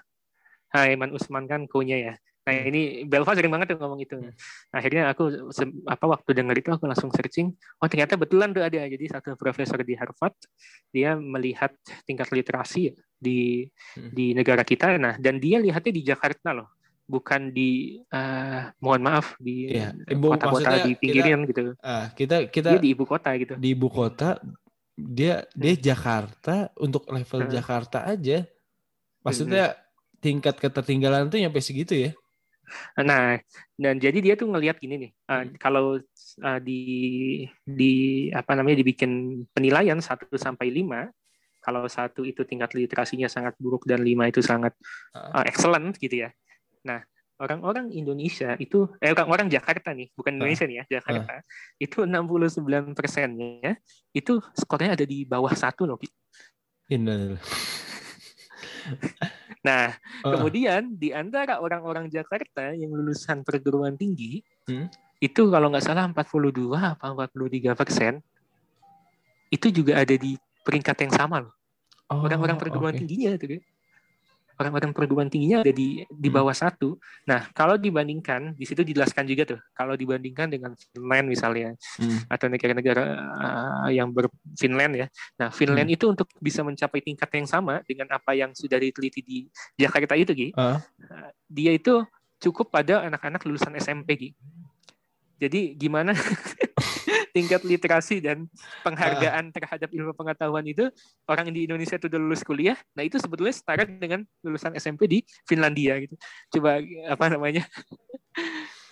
uh, Iman Usman kan konya ya. Nah hmm. ini Belva sering banget tuh ngomong itu. Hmm. Akhirnya aku apa waktu dengar itu aku langsung searching. Oh ternyata betulan tuh ada. Jadi satu profesor di Harvard dia melihat tingkat literasi di hmm. di negara kita. Nah dan dia lihatnya di Jakarta loh, bukan di uh, mohon maaf di iya. kota-kota di pinggiran kita, gitu. Uh, kita kita dia di ibu kota gitu. Di ibu kota dia dia Jakarta untuk level hmm. Jakarta aja. Maksudnya hmm. tingkat ketertinggalan tuh nyampe segitu ya? Nah, dan jadi dia tuh ngelihat gini nih, uh, kalau uh, di di apa namanya dibikin penilaian 1 sampai 5, kalau satu itu tingkat literasinya sangat buruk dan lima itu sangat uh, excellent gitu ya. Nah, orang-orang Indonesia itu eh orang-orang Jakarta nih, bukan Indonesia nih ya, Jakarta. Uh. Itu 69 persennya itu skornya ada di bawah satu loh. Innalillah. Nah, uh. kemudian di antara orang-orang Jakarta yang lulusan perguruan tinggi, hmm? itu kalau nggak salah 42 apa 43 persen, itu juga ada di peringkat yang sama loh. Orang-orang oh, perguruan okay. tingginya itu kan orang-orang perguruan tingginya ada di di hmm. bawah satu. Nah, kalau dibandingkan di situ dijelaskan juga tuh, kalau dibandingkan dengan Finland misalnya hmm. atau negara-negara uh, yang ber Finland ya. Nah, Finland hmm. itu untuk bisa mencapai tingkat yang sama dengan apa yang sudah diteliti di Jakarta itu, Gi. Uh. Dia itu cukup pada anak-anak lulusan SMP, Gi. Jadi gimana (laughs) tingkat literasi dan penghargaan uh. terhadap ilmu pengetahuan itu orang di Indonesia itu udah lulus kuliah, nah itu sebetulnya setara dengan lulusan SMP di Finlandia gitu. Coba apa namanya? (laughs)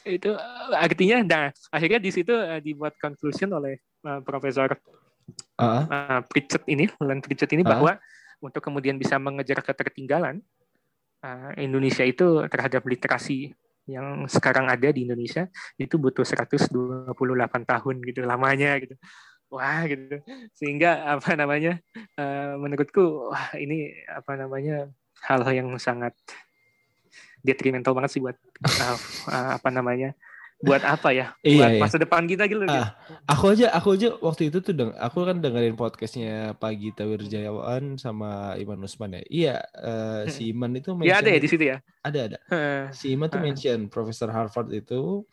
itu artinya nah akhirnya di situ uh, dibuat conclusion oleh uh, Profesor uh. uh, Pritchett ini, Len Pritchett ini uh. bahwa untuk kemudian bisa mengejar ketertinggalan uh, Indonesia itu terhadap literasi yang sekarang ada di Indonesia itu butuh 128 tahun gitu lamanya gitu. Wah gitu. Sehingga apa namanya uh, menurutku wah ini apa namanya hal yang sangat detrimental banget sih buat uh, uh, apa namanya buat apa ya? (laughs) Iya, buat iya. masa depan kita gitu, ah, aku aja aku aja waktu itu tuh deng aku kan dengerin podcastnya Pagi Tawirjayawan sama Iman Usman ya. Iya uh, si Iman itu mention, ya ada ya di situ ya? Ada ada. Si Iman tuh mention Profesor Harvard itu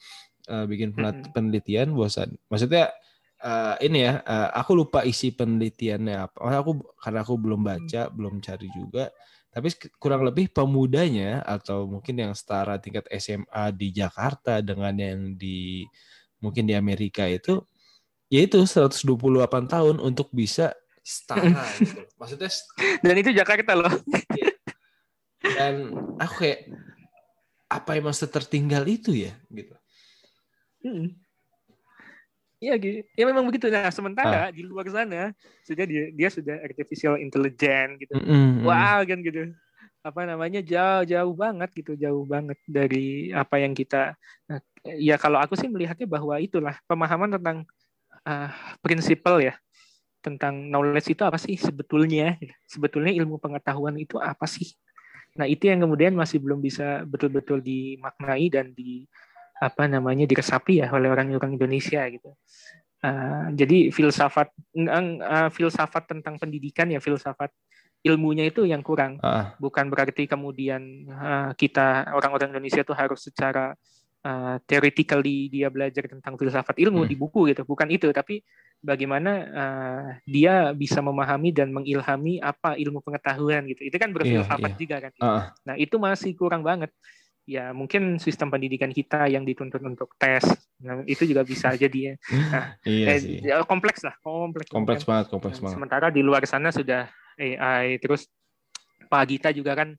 uh, bikin penelitian bosan maksudnya uh, ini ya uh, aku lupa isi penelitiannya apa. Aku karena aku belum baca belum cari juga tapi kurang lebih pemudanya atau mungkin yang setara tingkat SMA di Jakarta dengan yang di mungkin di Amerika itu yaitu 128 tahun untuk bisa setara (laughs) gitu. Maksudnya dan itu Jakarta loh. Iya. Dan aku kayak apa yang masa tertinggal itu ya gitu. Hmm. Iya gitu. Ya memang begitu. Nah, sementara ah. di luar sana sudah dia dia sudah artificial intelligence gitu. Mm -hmm. Wah, kan gitu. Apa namanya? jauh-jauh banget gitu, jauh banget dari apa yang kita nah, ya kalau aku sih melihatnya bahwa itulah pemahaman tentang uh, prinsipal ya tentang knowledge itu apa sih sebetulnya? Sebetulnya ilmu pengetahuan itu apa sih? Nah, itu yang kemudian masih belum bisa betul-betul dimaknai dan di apa namanya diresapi ya oleh orang-orang Indonesia gitu. Uh, jadi filsafat uh, filsafat tentang pendidikan ya filsafat ilmunya itu yang kurang. Uh. Bukan berarti kemudian uh, kita orang-orang Indonesia itu harus secara uh, theoretically dia belajar tentang filsafat ilmu hmm. di buku gitu. Bukan itu, tapi bagaimana uh, dia bisa memahami dan mengilhami apa ilmu pengetahuan gitu. Itu kan berfilsafat yeah, yeah. juga kan. Uh. Nah, itu masih kurang banget ya mungkin sistem pendidikan kita yang dituntut untuk tes nah, itu juga bisa jadi ya nah, (laughs) iya eh, sih. Ya, kompleks lah kompleks kompleks banget kompleks banget. sementara di luar sana sudah AI terus Pak Gita juga kan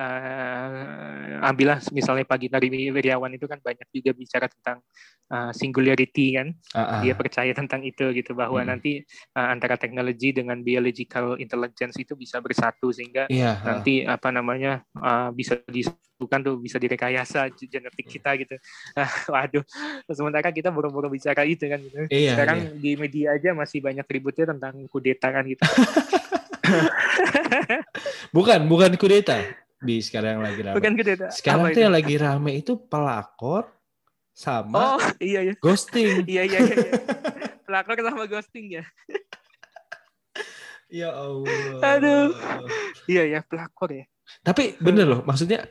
uh, ambillah misalnya pagi dari Wiriawan itu kan banyak juga bicara tentang uh, singularity kan uh, uh. dia percaya tentang itu gitu bahwa hmm. nanti uh, antara teknologi dengan biological intelligence itu bisa bersatu sehingga yeah, uh. nanti apa namanya uh, bisa disatukan tuh bisa direkayasa genetik kita gitu uh, (laughs) waduh sementara kita buru-buru bicara itu kan gitu. Iya, sekarang iya. di media aja masih banyak ributnya tentang kudeta kan gitu (laughs) bukan bukan kudeta di sekarang yang lagi rame. Bukan gede. Sekarang tuh yang lagi rame itu pelakor sama oh, iya, iya. ghosting. (laughs) iya iya iya. (laughs) pelakor sama ghosting ya. ya Allah. Aduh. Iya ya pelakor ya. Tapi bener loh, maksudnya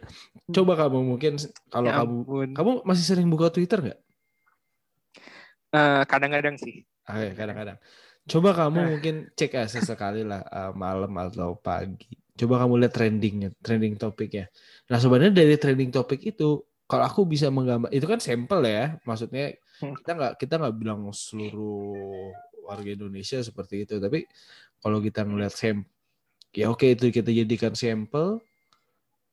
coba kamu mungkin kalau ya kamu kamu masih sering buka Twitter nggak? Uh, kadang-kadang sih. Ah, ya, kadang-kadang. Coba kamu uh. mungkin cek ya sesekali lah uh, malam atau pagi Coba kamu lihat trendingnya, trending topiknya. Nah sebenarnya dari trending topik itu, kalau aku bisa menggambar, itu kan sampel ya, maksudnya hmm. kita nggak kita nggak bilang seluruh warga Indonesia seperti itu, tapi kalau kita ngeliat sampel, ya oke itu kita jadikan sampel,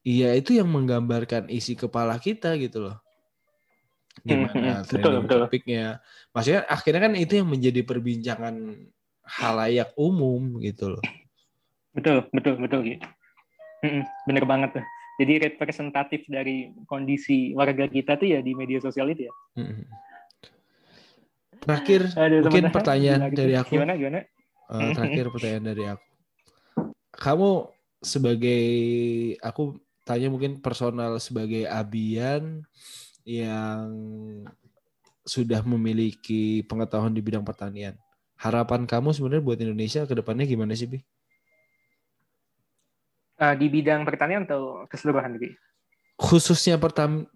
iya itu yang menggambarkan isi kepala kita gitu loh gimana hmm, trending betul, topiknya. Maksudnya akhirnya kan itu yang menjadi perbincangan halayak umum gitu loh. Betul, betul, betul gitu. Bener banget tuh. Jadi representatif dari kondisi warga kita tuh ya di media sosial itu ya. Terakhir, Aduh, mungkin pertanyaan gitu. dari aku. Gimana, gimana? Uh, terakhir pertanyaan dari aku. Kamu sebagai, aku tanya mungkin personal sebagai abian yang sudah memiliki pengetahuan di bidang pertanian. Harapan kamu sebenarnya buat Indonesia ke depannya gimana sih, Bi? Uh, di bidang pertanian atau keseluruhan gitu? Khususnya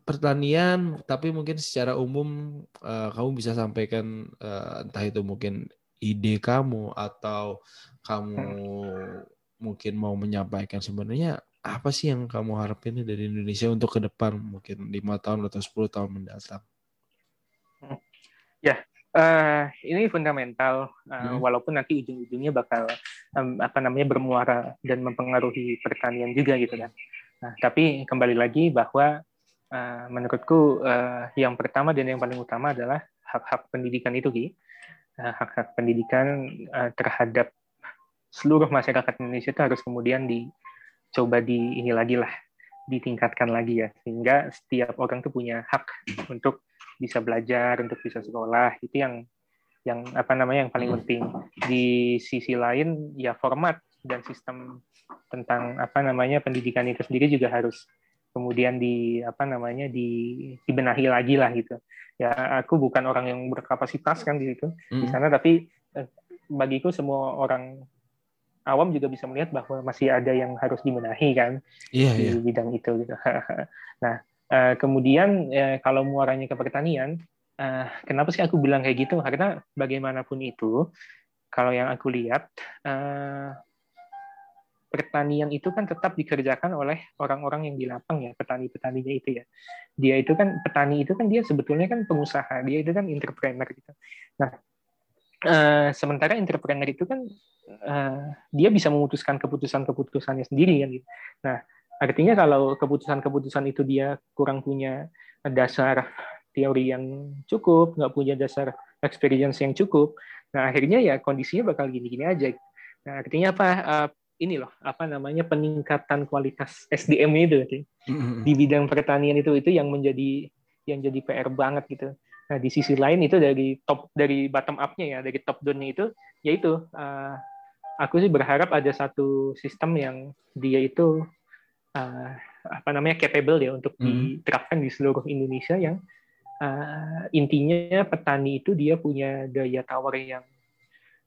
pertanian, tapi mungkin secara umum uh, kamu bisa sampaikan uh, entah itu mungkin ide kamu atau kamu hmm. mungkin mau menyampaikan sebenarnya apa sih yang kamu harapin dari Indonesia untuk ke depan mungkin lima tahun atau 10 tahun mendatang? Ya, uh, ini fundamental uh, hmm. walaupun nanti ujung-ujungnya bakal um, apa namanya bermuara dan mempengaruhi pertanian juga gitu kan. Nah, tapi kembali lagi bahwa uh, menurutku uh, yang pertama dan yang paling utama adalah hak-hak pendidikan itu Ki. Uh, hak-hak pendidikan uh, terhadap seluruh masyarakat Indonesia itu harus kemudian dicoba di ini lagi lah ditingkatkan lagi ya sehingga setiap orang tuh punya hak untuk bisa belajar, untuk bisa sekolah, itu yang yang apa namanya yang paling hmm. penting. Di sisi lain ya format dan sistem tentang apa namanya pendidikan itu sendiri juga harus kemudian di apa namanya di dibenahi lagi lah gitu. Ya aku bukan orang yang berkapasitas kan di situ di hmm. sana tapi eh, bagiku semua orang awam juga bisa melihat bahwa masih ada yang harus dibenahi kan yeah, di yeah. bidang itu gitu. (laughs) nah, Uh, kemudian uh, kalau muaranya ke pertanian, uh, kenapa sih aku bilang kayak gitu? Karena bagaimanapun itu, kalau yang aku lihat, uh, pertanian itu kan tetap dikerjakan oleh orang-orang yang di lapang ya, petani-petaninya itu ya. Dia itu kan petani itu kan dia sebetulnya kan pengusaha, dia itu kan entrepreneur gitu. Nah, uh, sementara entrepreneur itu kan uh, dia bisa memutuskan keputusan-keputusannya sendiri kan gitu. Nah, Artinya kalau keputusan-keputusan itu dia kurang punya dasar teori yang cukup, nggak punya dasar experience yang cukup, nah akhirnya ya kondisinya bakal gini-gini aja. Nah artinya apa? Uh, ini loh, apa namanya peningkatan kualitas SDM itu mm-hmm. di bidang pertanian itu itu yang menjadi yang jadi PR banget gitu. Nah di sisi lain itu dari top dari bottom up-nya ya, dari top down-nya itu, yaitu uh, aku sih berharap ada satu sistem yang dia itu uh, apa namanya capable ya untuk hmm. diterapkan di seluruh Indonesia yang uh, intinya petani itu dia punya daya tawar yang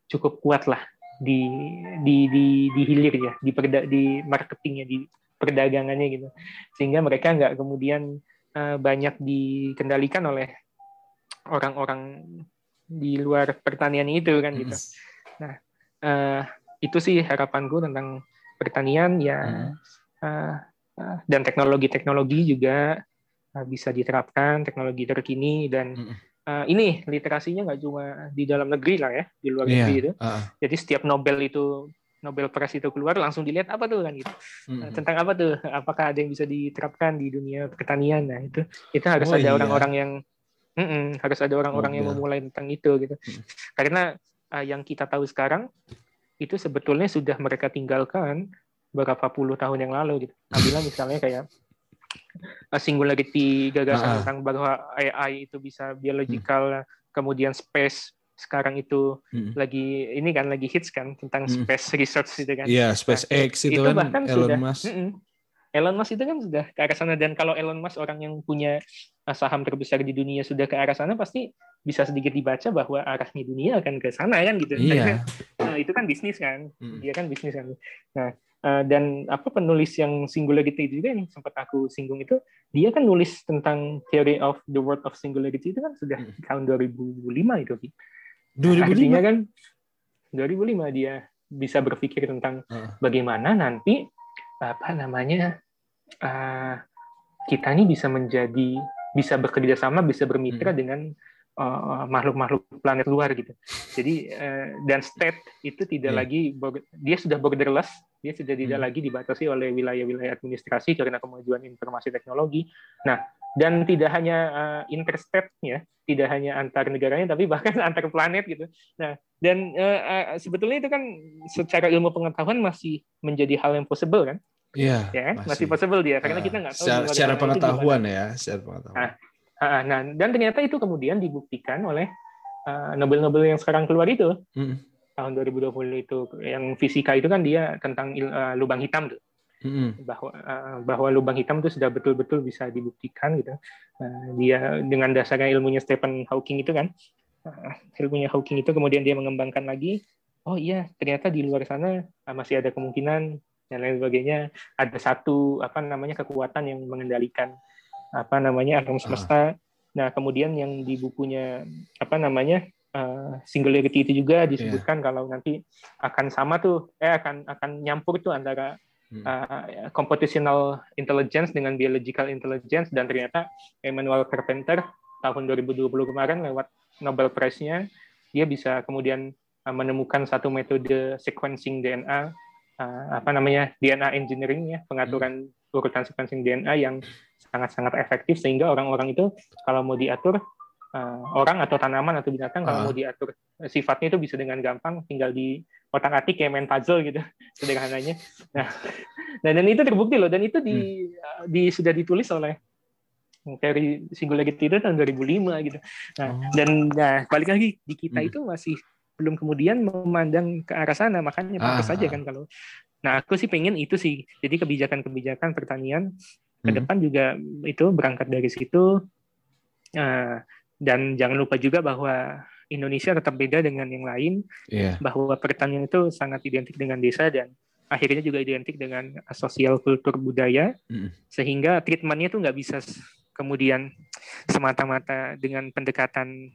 cukup kuat lah di di di, di hilir ya di perda, di marketingnya di perdagangannya gitu sehingga mereka nggak kemudian uh, banyak dikendalikan oleh orang-orang di luar pertanian itu kan gitu hmm. nah uh, itu sih harapanku tentang pertanian ya hmm dan teknologi-teknologi juga eh, bisa diterapkan teknologi terkini dan uh, ini literasinya nggak cuma di dalam negeri lah ya di luar yeah. negeri itu uh. jadi setiap Nobel itu Nobel Prize itu keluar langsung dilihat apa tuh kan gitu mm-hmm. tentang apa tuh apakah ada yang bisa diterapkan di dunia pertanian nah itu itu harus oh, ada iya. orang-orang yang mm -mm, harus ada orang-orang oh, yang memulai tentang itu gitu mm. karena uh, yang kita tahu sekarang itu sebetulnya sudah mereka tinggalkan beberapa puluh tahun yang lalu gitu Apabila misalnya kayak singularity gagasan ah. tentang bahwa AI itu bisa biological hmm. kemudian space sekarang itu hmm. lagi ini kan lagi hits kan tentang hmm. space research itu kan. Iya, yeah, SpaceX nah, itu, itu kan bahkan Elon sudah, Musk. Mm -mm, Elon Musk itu kan sudah ke arah sana dan kalau Elon Musk orang yang punya uh, saham terbesar di dunia sudah ke arah sana pasti bisa sedikit dibaca bahwa arahnya dunia akan ke sana kan gitu. Iya. Yeah. (laughs) nah, itu kan bisnis kan. Hmm. Dia kan bisnis kan. Nah, uh, dan apa penulis yang singularity itu juga yang sempat aku singgung itu dia kan nulis tentang theory of the world of singularity itu kan sudah hmm. tahun 2005 itu. 2005 Artinya kan 2005 dia bisa berpikir tentang uh. bagaimana nanti apa namanya uh, kita ini bisa menjadi bisa bekerja sama bisa bermitra hmm. dengan uh, makhluk-makhluk planet luar gitu. Jadi uh, dan state itu tidak yeah. lagi dia sudah borderless, dia sudah tidak hmm. lagi dibatasi oleh wilayah-wilayah administrasi karena kemajuan informasi teknologi. Nah, dan tidak hanya uh, interstate ya tidak hanya antar negaranya tapi bahkan (laughs) antar planet gitu nah dan uh, uh, sebetulnya itu kan secara ilmu pengetahuan masih menjadi hal yang possible kan Iya, ya, masih. masih possible dia karena uh, kita nggak tahu secara, secara pengetahuan ya, secara pengetahuan. Nah, nah, dan ternyata itu kemudian dibuktikan oleh uh, Nobel-Nobel yang sekarang keluar itu mm. Tahun 2020 itu yang fisika itu kan dia tentang uh, lubang hitam tuh hmm. bahwa uh, bahwa lubang hitam itu sudah betul-betul bisa dibuktikan gitu. Uh, dia dengan dasarnya ilmunya Stephen Hawking itu kan, uh, ilmunya Hawking itu kemudian dia mengembangkan lagi. Oh iya, ternyata di luar sana uh, masih ada kemungkinan dan lain sebagainya. Ada satu apa namanya kekuatan yang mengendalikan apa namanya alam semesta. Nah kemudian yang di bukunya apa namanya uh, singularity itu juga disebutkan yeah. kalau nanti akan sama tuh eh akan akan nyampur tuh antara uh, computational intelligence dengan biological intelligence dan ternyata Emmanuel Carpenter tahun 2020 kemarin lewat Nobel Prize-nya dia bisa kemudian uh, menemukan satu metode sequencing DNA uh, apa namanya DNA engineering ya pengaturan hmm. urutan sequencing DNA yang sangat-sangat efektif sehingga orang-orang itu kalau mau diatur uh, orang atau tanaman atau binatang uh. kalau ah. mau diatur sifatnya itu bisa dengan gampang tinggal di otak atik kayak main puzzle gitu (laughs) sederhananya. Nah, dan, dan itu terbukti loh dan itu di, hmm. di sudah ditulis oleh Terry Singularity itu tahun 2005 gitu. Nah, oh. dan nah balik lagi di kita hmm. itu masih belum kemudian memandang ke arah sana makanya pantas ah. saja kan kalau Nah, aku sih pengen itu sih. Jadi kebijakan-kebijakan pertanian ke hmm. depan juga itu berangkat dari situ. Uh, dan jangan lupa juga bahwa Indonesia tetap beda dengan yang lain, yeah. bahwa pertanian itu sangat identik dengan desa dan akhirnya juga identik dengan sosial kultur budaya, mm. sehingga treatmentnya itu nggak bisa kemudian semata-mata dengan pendekatan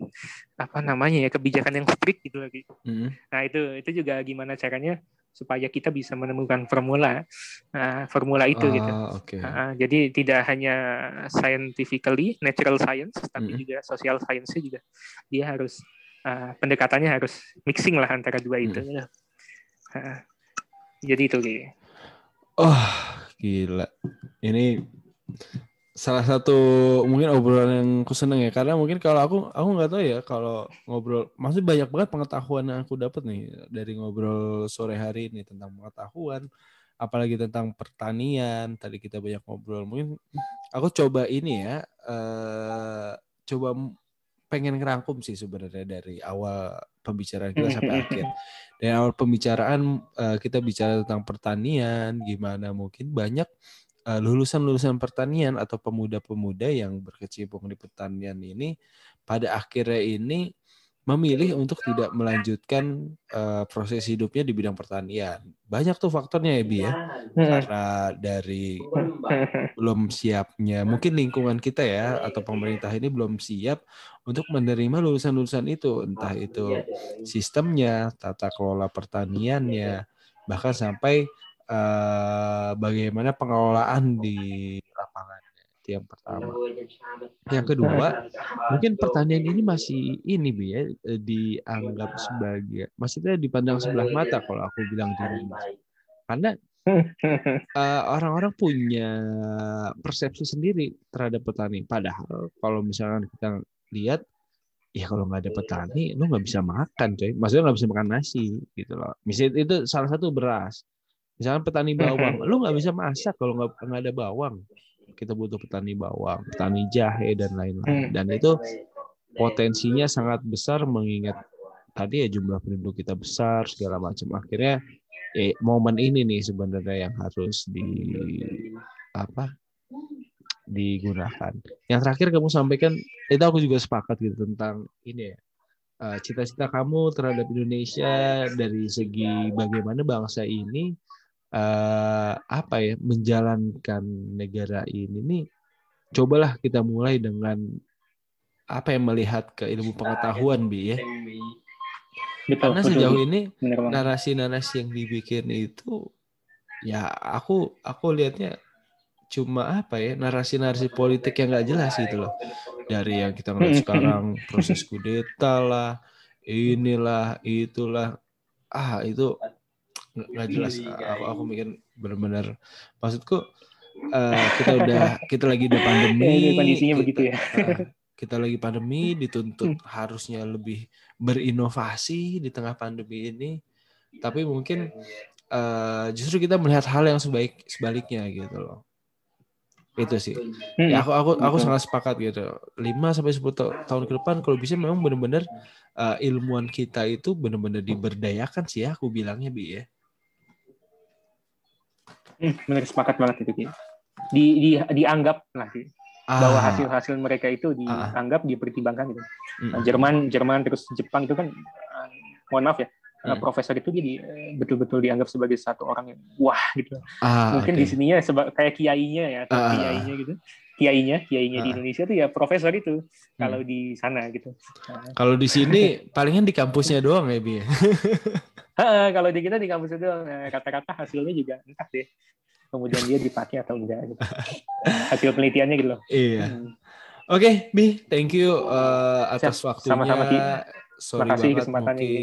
apa namanya ya kebijakan yang strict gitu lagi. Mm. Nah itu itu juga gimana caranya supaya kita bisa menemukan formula uh, formula itu oh, gitu. Okay. Uh, jadi tidak hanya scientifically natural science tapi mm juga social science juga dia harus uh, pendekatannya harus mixing lah antara dua itu. Mm. Uh, jadi itu gitu. Oh gila ini salah satu mungkin obrolan yang aku seneng ya. Karena mungkin kalau aku aku nggak tahu ya kalau ngobrol masih banyak banget pengetahuan yang aku dapat nih dari ngobrol sore hari ini tentang pengetahuan apalagi tentang pertanian tadi kita banyak ngobrol. Mungkin aku coba ini ya uh, coba pengen ngerangkum sih sebenarnya dari awal pembicaraan kita sampai (laughs) akhir. Dari awal pembicaraan uh, kita bicara tentang pertanian gimana mungkin banyak lulusan-lulusan pertanian atau pemuda-pemuda yang berkecimpung di pertanian ini pada akhirnya ini memilih untuk tidak melanjutkan uh, proses hidupnya di bidang pertanian. Banyak tuh faktornya ya, Bi ya. Karena dari belum siapnya, mungkin lingkungan kita ya atau pemerintah ini belum siap untuk menerima lulusan-lulusan itu, entah itu sistemnya, tata kelola pertaniannya, bahkan sampai uh, bagaimana pengelolaan di lapangan. yang pertama. Yang kedua, mungkin pertanian ini masih ini bi ya dianggap sebagai maksudnya dipandang sebelah mata kalau aku bilang di Karena uh, (laughs) orang-orang punya persepsi sendiri terhadap petani. Padahal kalau misalkan kita lihat ya kalau nggak ada petani lu nggak bisa makan coy maksudnya nggak bisa makan nasi gitu loh misalnya itu salah satu beras misalnya petani bawang lu nggak bisa masak kalau nggak ada bawang. Kita butuh petani bawang petani jahe dan lain-lain. Dan itu potensinya sangat besar mengingat tadi ya jumlah penduduk kita besar segala macam. Akhirnya eh, momen ini nih sebenarnya yang harus di apa digunakan. Yang terakhir kamu sampaikan itu aku juga sepakat gitu tentang ini ya eh, cita-cita kamu terhadap Indonesia dari segi bagaimana bangsa ini uh, apa ya menjalankan negara ini nih cobalah kita mulai dengan apa yang melihat ke ilmu pengetahuan bi ya. Betul, karena sejauh ini narasi-narasi yang dibikin itu ya aku aku lihatnya cuma apa ya narasi-narasi politik yang nggak jelas gitu loh. Dari yang kita ngeliat sekarang (laughs) proses kudeta lah inilah itulah. Ah itu nggak jelas aku, aku mikir benar-benar maksudku uh, kita (laughs) udah kita lagi udah pandemi kondisinya kita, begitu ya. uh, kita lagi pandemi dituntut harusnya lebih berinovasi di tengah pandemi ini. Tapi mungkin uh, justru kita melihat hal yang sebaik sebaliknya gitu loh. Itu sih. Hmm. ya aku aku aku sangat sepakat gitu. 5 sampai sepuluh tahun ke depan kalau bisa memang benar-benar uh, ilmuwan kita itu benar-benar diberdayakan sih ya aku bilangnya bi ya hmm, benar sepakat banget itu Ki. di, di dianggap lah sih ah. bahwa hasil-hasil mereka itu dianggap ah. dipertimbangkan gitu hmm. Jerman Jerman terus Jepang itu kan uh, mohon maaf ya hmm. profesor itu jadi eh, betul-betul dianggap sebagai satu orang yang wah gitu. Ah, Mungkin okay. di sininya seba- kayak kiainya ya, atau ah. kiainya gitu. Kiainya, kiainya ah. di Indonesia tuh ya profesor itu hmm. kalau di sana gitu. Nah. Kalau di sini palingan di kampusnya doang ya, Bi. (laughs) kalau di kita di kampusnya doang. Nah, kata-kata hasilnya juga entah deh. Kemudian dia dipakai atau enggak gitu. Hasil penelitiannya gitu loh. Iya. Hmm. Oke, okay, Bi, thank you uh, atas Siap, waktunya. Sama-sama, Ki. Sorry Makasih banget mungkin ini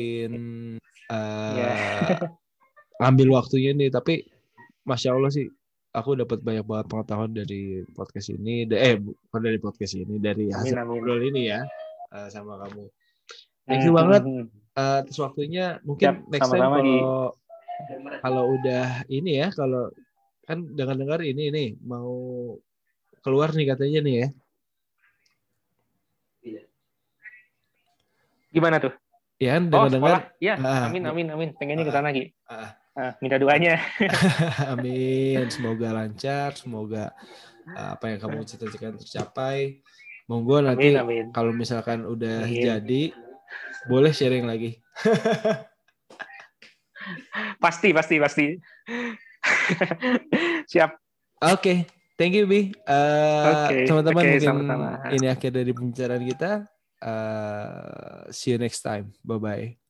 uh, yeah. ambil waktunya nih tapi masya allah sih aku dapat banyak banget pengetahuan dari podcast ini eh bukan dari podcast ini dari hasil ngobrol ini ya uh, sama kamu thank you hmm, banget uh, atas waktunya mungkin Siap, next time kalau kalau udah ini ya kalau kan dengar-dengar ini nih mau keluar nih katanya nih ya gimana tuh Ya, dengar-dengar. Oh, ya, ah, amin, amin, amin. Pengennya ke sana, Ki. Ah, ah, minta doanya. (laughs) amin. Semoga lancar, semoga uh, apa yang kamu cita-citakan tercapai. Monggo nanti kalau misalkan udah amin. jadi, boleh sharing lagi. (laughs) pasti, pasti, pasti. (laughs) Siap. Oke, okay. thank you Bi. Uh, okay. Teman-teman okay, mungkin sama -sama. ini akhir dari pembicaraan kita. Uh, see you next time. Bye bye.